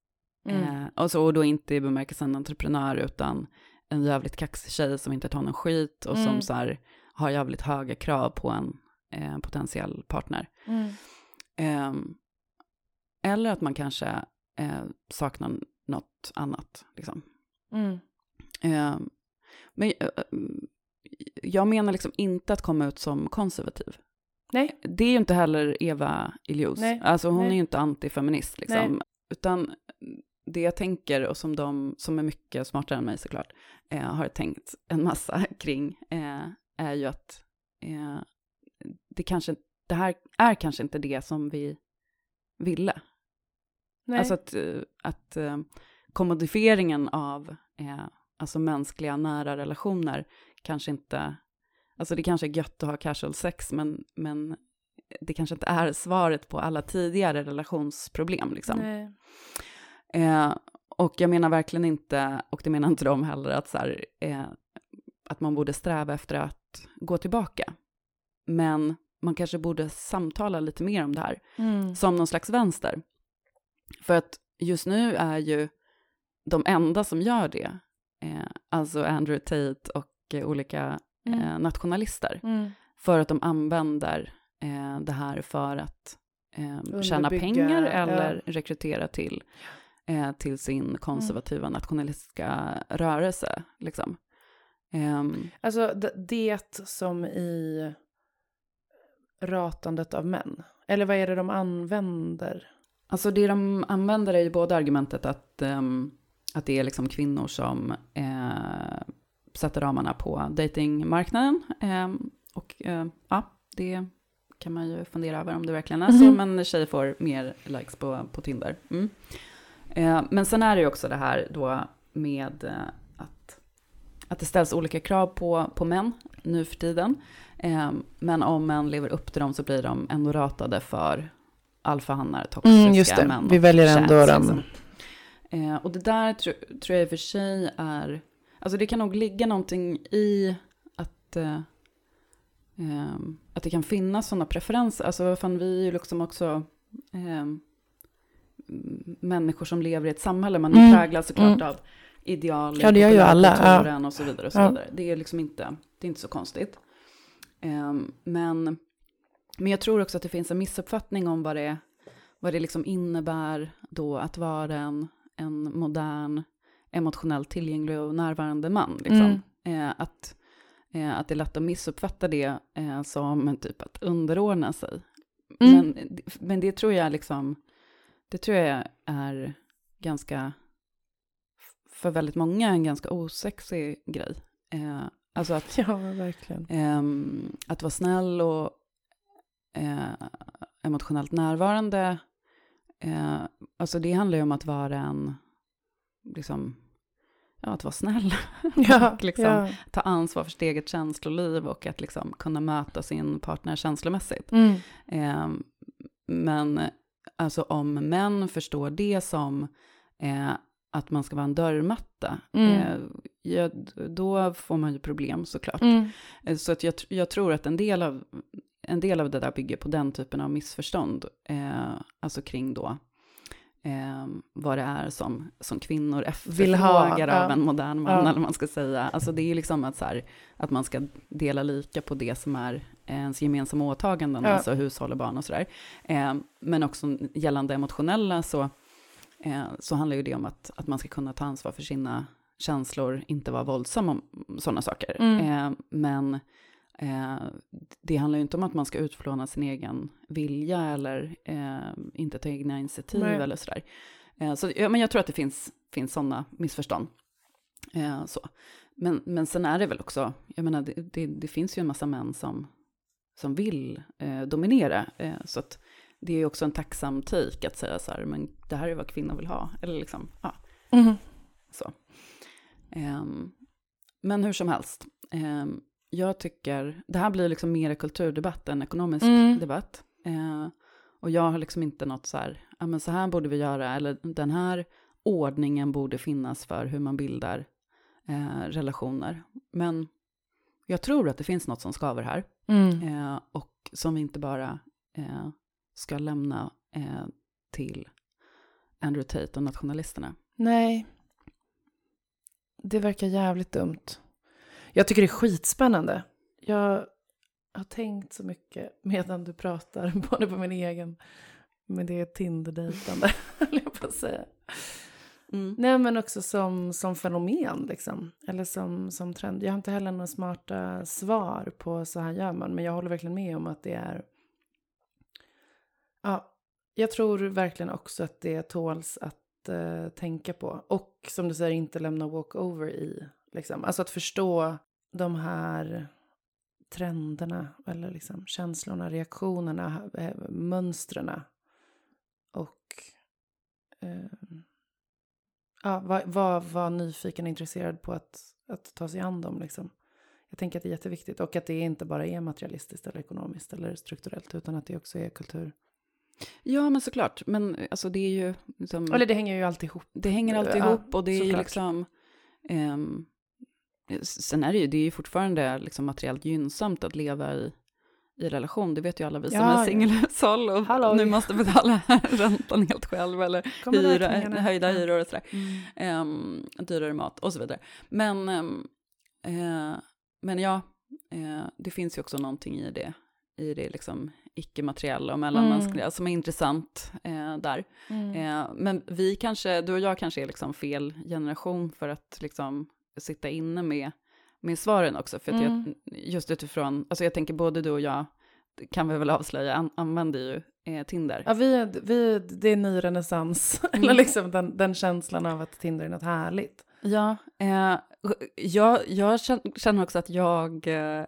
Mm. eh, och, så, och då inte i bemärkelsen entreprenör, utan en jävligt kaxig tjej som inte tar någon skit och som Mm. så här, har jävligt höga krav på en eh, potentiell partner. Mm. Ehm, eller att man kanske eh, saknar något annat. Liksom. Mm. Ehm, men eh, jag menar liksom inte att komma ut som konservativ. Nej. Det är ju inte heller Eva Ilios. Nej, Alltså hon nej. är ju inte antifeminist liksom. Utan det jag tänker och som de som är mycket smartare än mig såklart eh, har tänkt en massa kring eh, är ju att eh, det kanske, det här är kanske inte det som vi ville. Nej. Alltså att, att eh, kommodifieringen av eh, alltså mänskliga nära relationer kanske inte, alltså det kanske är gött att ha casual sex, men, men det kanske inte är svaret på alla tidigare relationsproblem. Liksom. Eh, och jag menar verkligen inte, och det menar inte de heller, att, så här, eh, att man borde sträva efter att gå tillbaka. Men man kanske borde samtala lite mer om det här Mm. som någon slags vänster. För att just nu är ju de enda som gör det, eh, alltså Andrew Tate och eh, olika Mm. eh, nationalister, Mm. för att de använder eh, det här för att eh, tjäna pengar ja. eller rekrytera till, eh, till sin konservativa Mm. nationalistiska rörelse. Liksom. Ehm, Alltså det som i ratandet av män. Eller vad är det de använder? Alltså det de använder är ju både argumentet att, ehm, att det är liksom kvinnor som eh, sätter ramarna på datingmarknaden. Ehm, och eh, ja, det kan man ju fundera över om det verkligen är så, Mhm. men tjejer får mer likes på, på Tinder. Mm. Eh, men sen är det ju också det här då med eh, att, att det ställs olika krav på, på män nu för tiden. Eh, men om män lever upp till dem så blir de ändå ratade för alfahannar, toxiska Mm, just det. män. Vi väljer ändå chats, dem. liksom. Eh, och det där tro, tror jag i och för sig är, alltså det kan nog ligga någonting i att, ehm, att det kan finnas sådana preferenser. Alltså vad fan, vi är ju liksom också ehm, m- människor som lever i ett samhälle, man Mm, präglas såklart mm. av ideal Ja, det gör ju alla, ja. och så vidare. Och så Ja. vidare. Det är liksom inte, det är inte så konstigt. Ehm, men, men jag tror också att det finns en missuppfattning om vad det, vad det liksom innebär då att vara en, en modern, emotionellt tillgänglig och närvarande man. Liksom. Eh, att, att det är lätt att missuppfatta det eh, som en typ att underordna sig. Mm. Men, men det tror jag liksom, det tror jag är ganska, för väldigt många, en ganska osexig grej. Eh, alltså att Ja, verkligen. Ehm, att vara snäll och eh, emotionellt närvarande, eh, alltså det handlar ju om att vara en, liksom, ja, att vara snäll, Ja, och liksom ja. ta ansvar för sitt eget känsloliv och att liksom kunna möta sin partner känslomässigt. Mm. Ehm, men alltså om män förstår det som eh, att man ska vara en dörrmatta, Mm. eh, ja, då får man ju problem såklart. Mm. Eh, Så att jag, jag tror att en del, av, en del av det där bygger på den typen av missförstånd. Eh, alltså kring då eh, vad det är som, som kvinnor ha, efterfrågar ja. av en modern man, Ja. eller vad man ska säga. Alltså det är ju liksom att, så här, att man ska dela lika på det som är ens gemensamma åtaganden, Ja. alltså hushåll och barn och sådär. Eh, men också gällande emotionella så, eh, så handlar ju det om att, att man ska kunna ta ansvar för sina känslor, inte vara våldsam om sådana saker. Mm. Eh, men eh, det handlar ju inte om att man ska utplåna sin egen vilja eller eh, inte ta egna initiativ Nej. eller sådär. Eh, så ja, men jag tror att det finns, finns sådana missförstånd. Eh, så. Men, men sen är det väl också, jag menar det, det, det finns ju en massa män som, som vill eh, dominera. Eh, så att det är ju också en tacksam take att säga så här, men det här är vad kvinnor vill ha. Eller liksom, ja. Mm. Så. Ehm, men hur som helst, ehm, jag tycker, det här blir liksom mer kulturdebatt än ekonomisk Mm. debatt. Eh, och jag har liksom inte något så här, ja men så här borde vi göra, eller den här ordningen borde finnas för hur man bildar eh, relationer. Men jag tror att det finns något som skaver här. Mm. Eh, och som vi inte bara eh, ska lämna eh, till Andrew Tate och nationalisterna. Nej. Det verkar jävligt dumt. Jag tycker det är skitspännande. Jag har tänkt så mycket medan du pratar, både på min egen, med det Tinder-dejtande, höll jag på att säga. Mm. Nej, men också som, som fenomen, liksom. Eller som, som trend. Jag har inte heller några smarta svar på så här gör man, men jag håller verkligen med om att det är... Ja, jag tror verkligen också att det tåls att eh, tänka på. Och som du säger, inte lämna walkover i. Liksom. Alltså att förstå de här trenderna eller liksom känslorna, reaktionerna, eh, mönstren. Och eh, ja, var, var, var nyfiken och intresserad på att, att ta sig an dem. Liksom. Jag tänker att det är jätteviktigt och att det inte bara är materialistiskt eller ekonomiskt eller strukturellt utan att det också är kultur. Ja, men såklart. Men alltså det är ju... Liksom, Eller det hänger ju alltid ihop. det hänger alltid Ja, ihop och det är ju liksom... ehm, sen är det ju, det är ju fortfarande liksom materiellt gynnsamt att leva i, i relation. Det vet ju alla vi som Ja, är singelhushåll och Hallå. nu måste betala räntan helt själv eller hyra, höjda hyror och sådär. Mm. um, dyrare mat och så vidare. Men, ehm, eh, men ja, eh, det finns ju också någonting i det, i det liksom icke-materiella och mellanmänskliga som är intressant eh, där. Mm. Eh, men vi kanske, du och jag kanske är liksom fel generation för att liksom sitta inne med, med svaren också. För Mm. jag, just utifrån, alltså jag tänker både du och jag, kan vi väl avslöja, an, använder ju eh, Tinder. Ja, vi, är- vi, det är ny renässans. Mm. Eller liksom den, den känslan av att Tinder är något härligt. Ja, eh, jag, jag känner- känner också att jag eh,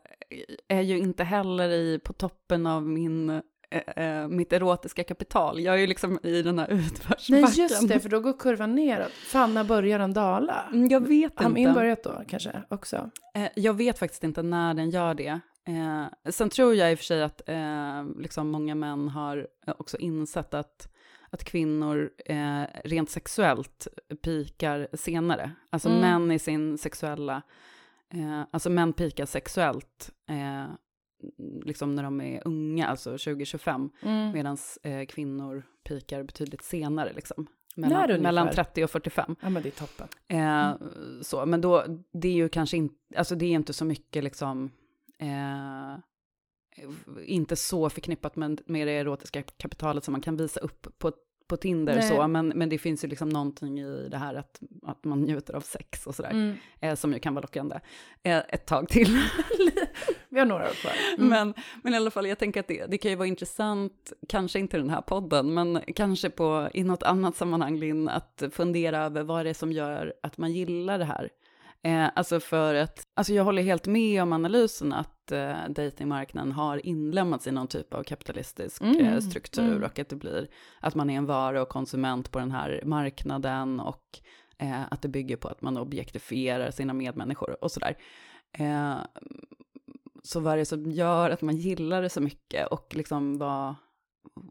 är ju inte heller i, på toppen av min, eh, eh, mitt erotiska kapital. Jag är ju liksom i den här utförsbacken. Nej, just det, för då går kurvan neråt. Fan, när börjar den dala? Mm, Jag vet Har min inte. börjat då kanske också? Eh, jag vet faktiskt inte när den gör det. Eh, sen tror jag i och för sig att eh, liksom många män har också insett att, att kvinnor eh, rent sexuellt pikar senare. Alltså Mm. män i sin sexuella, eh, alltså män pikar sexuellt eh, liksom när de är unga, alltså 20-25, Mm. medan eh, kvinnor pikar betydligt senare, liksom. Mellan, mellan 30 och 45. Ja, men det är toppen. Eh, Så, men då, det är ju kanske inte, alltså det är inte så mycket liksom, eh, inte så förknippat med, med det erotiska kapitalet som man kan visa upp på, på Tinder Nej. så, men, men det finns ju liksom någonting i det här att, att man njuter av sex och sådär, Mm. eh, som ju kan vara lockande eh, ett tag till. Vi har några år kvar. Mm. Men, men i alla fall, jag tänker att det, det kan ju vara intressant, kanske inte i den här podden, men kanske på, i något annat sammanhang, Linn, att fundera över vad det är som gör att man gillar det här. Eh, alltså för att, alltså jag håller helt med om analysen att eh, datingmarknaden har inlämnats i någon typ av kapitalistisk Mm, eh, struktur mm. och att det blir, att man är en vara och konsument på den här marknaden och eh, att det bygger på att man objektifierar sina medmänniskor och sådär. Eh, så vad är det som gör att man gillar det så mycket och liksom vad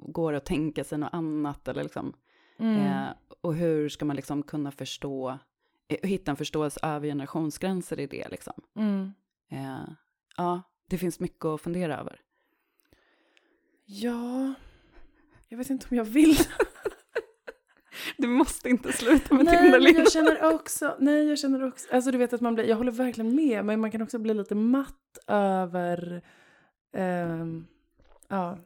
går det att tänka sig något annat eller liksom, Mm. eh, och hur ska man liksom kunna förstå, eh, hitta en förståelse över generationsgränser i det liksom. Mm. Eh, ja, det finns mycket att fundera över. Ja, jag vet inte om jag vill. Du måste inte sluta med nej, Tinder, jag känner också, nej jag känner också, alltså du vet att man blir, jag håller verkligen med, men man kan också bli lite matt över, ehm, ja.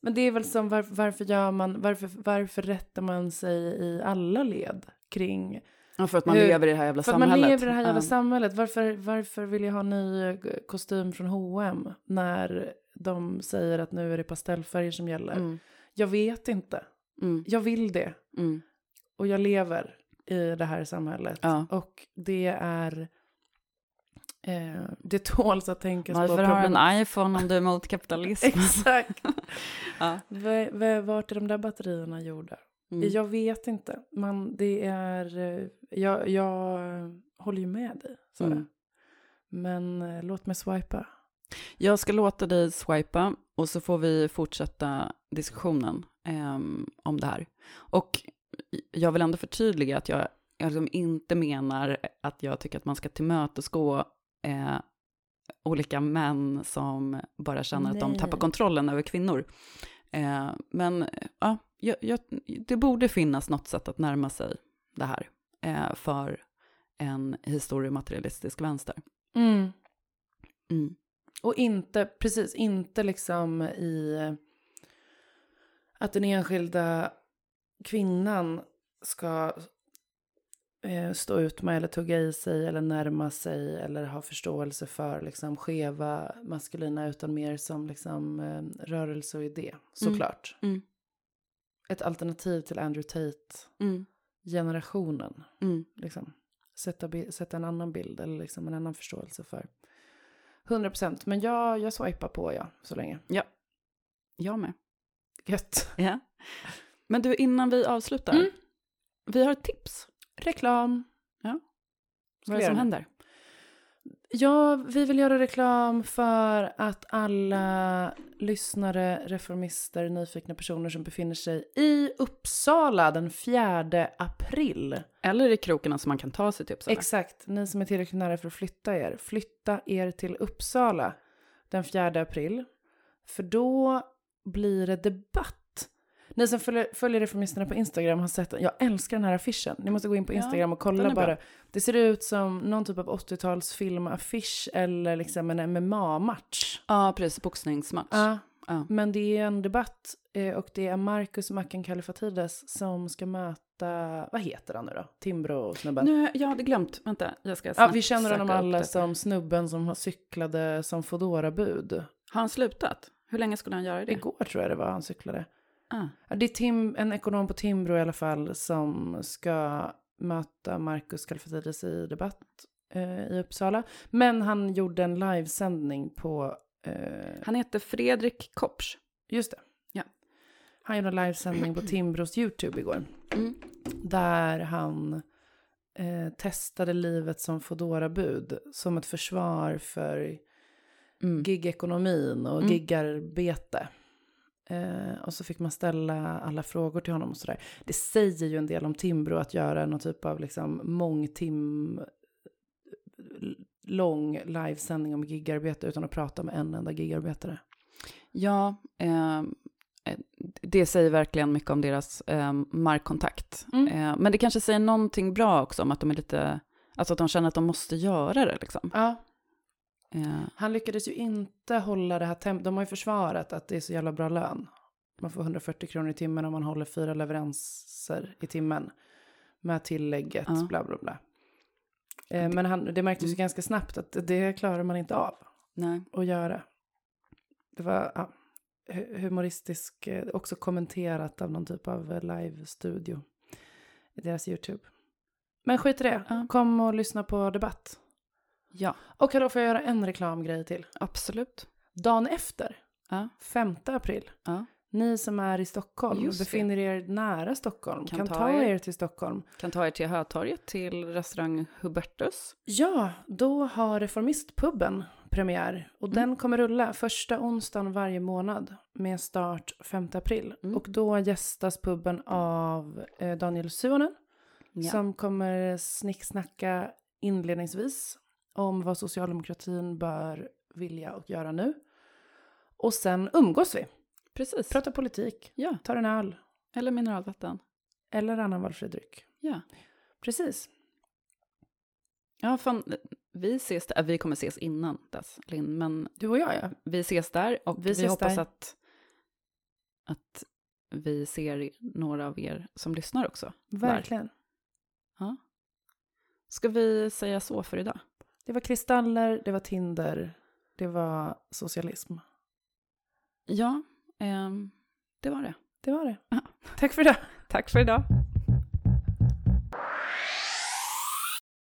Men det är väl som var, varför gör man, varför, varför rättar man sig i alla led kring Ja, för att man Hur- lever i det här jävla För samhället. man lever i det här jävla Ja. samhället. Varför, varför vill jag ha ny eh, kostym från H&M när de säger att nu är det pastellfärger som gäller? Mm, Jag vet inte. mm, Jag vill det. mm. Och jag lever i det här samhället. Ja. Och det är... Eh, det tåls att tänkas Varför på. har du en iPhone om du är emot kapitalism? Exakt. ja. V- v- vart är de där batterierna gjorda? Mm. Jag vet inte. Man, det är... eh, Jag, jag håller ju med dig, Sara. Mm. Men eh, låt mig swipa. Jag ska låta dig swipa och så får vi fortsätta diskussionen ehm, om det här. Och jag vill ändå förtydliga att jag jag liksom inte menar att jag tycker att man ska tillmötesgå eh, olika män som bara känner att de Nej. tappar kontrollen över kvinnor. Eh, men ja, jag, jag, det borde finnas något sätt att närma sig det här eh, för en historiematerialistisk vänster. Mm. Mm. Och inte, precis, inte liksom i att den enskilda kvinnan ska eh, stå ut med eller tugga i sig eller närma sig eller ha förståelse för liksom skeva maskulina utan mer som liksom eh, rörelse och idé, såklart. Mm. Ett alternativ till Andrew Tate, Mm. generationen, Mm. liksom. Sätta, sätta en annan bild eller liksom en annan förståelse för. 100 procent, men jag, jag swipar på ja, så länge. Jag med. Gött. Ja. Men du, innan vi avslutar, Mm. vi har ett tips. Reklam. Vad är det som händer? Ja, vi vill göra reklam för att alla lyssnare, reformister, nyfikna personer som befinner sig i Uppsala den 4 april. Eller i krokarna som man kan ta sig till Uppsala. Exakt, ni som är tillräckligt nära för att flytta er. Flytta er till Uppsala den 4 april. För då blir det debatt. Ni som följer, följer Reformisterna på Instagram har sett, jag älskar den här affischen. Ni måste gå in på Instagram och den kolla bara. Det ser ut som någon typ av 80-tals filmaffisch eller liksom en MMA-match. Ja, precis. Boxningsmatch. Ja, Ja. men det är en debatt eh, och det är Marcus Macken Kalifatides som ska möta, vad heter han nu då? Timbro-snubben. Nu, jag hade glömt. Vänta, jag ska Ja, vi känner honom alla som snubben som har cyklade som foodora bud Har han slutat? Hur länge skulle han göra det? Igår tror jag det var han cyklade. Ah. Det är Tim, en ekonom på Timbro i alla fall som ska möta Marcus Kalifatides i debatt eh, i Uppsala. Men han gjorde en livesändning på, eh, Han heter Fredrik Kopsch. just det. Ja. Han gjorde en livesändning på Timbros YouTube igår. Mm. Där han eh, testade livet som foodora bud som ett försvar för Mm. gigekonomin och Mm. gigarbete. Eh, och så fick man ställa alla frågor till honom och sådär. Det säger ju en del om Timbro att göra någon typ av liksom mångtim lång livesändning om gigarbete utan att prata med en enda gigarbetare. Ja, eh, eh, det säger verkligen mycket om deras eh, markkontakt. Mm. Eh, men det kanske säger någonting bra också om att de är lite, alltså att de känner att de måste göra det liksom. Ja, Eh, han lyckades ju inte hålla det här tempot. De har ju försvarat att det är så jävla bra lön. Man får 140 kronor i timmen om man håller fyra leveranser i timmen. Med tillägget, Ja. bla bla bla. Eh, men han, det märktes ju Mm. ganska snabbt att det klarar man inte av nej. att göra. Det var ja, hu- humoristisk, eh, också kommenterat av någon typ av eh, live-studio i deras YouTube. Men skit i det, Ja. kom och lyssna på debatt. Ja, Och då får jag göra en reklamgrej till. absolut. Dagen efter, Ja. 5 april, Ja. ni som är i Stockholm, Just det. befinner er nära Stockholm, kan, Kan ta, ta er. er. till Stockholm. Kan ta er till Hötorget, till restaurang Hubertus. Ja, då har Reformistpubben premiär. Och Mm. den kommer rulla första onsdagen varje månad med start 5 april. Mm. Och då gästas pubben av eh, Daniel Suonen Ja. som kommer snicksnacka inledningsvis om vad socialdemokratin bör vilja och göra nu. Och sen umgås vi, Precis. pratar politik, Ja, tar en öl eller mineralvatten. eller annan valfri dryck. Ja. Precis. Ja, fan, vi ses där. Vi kommer ses innan dess, Linn, men Du och jag ja. vi ses där och Vi vi, hoppas där. att, att vi ser några av er som lyssnar också. Verkligen. Ja. Ska vi säga så för idag? Det var kristaller, det var Tinder, det var socialism. Ja, ehm, det var det. Det var det. Ja. Tack för det. Tack för idag.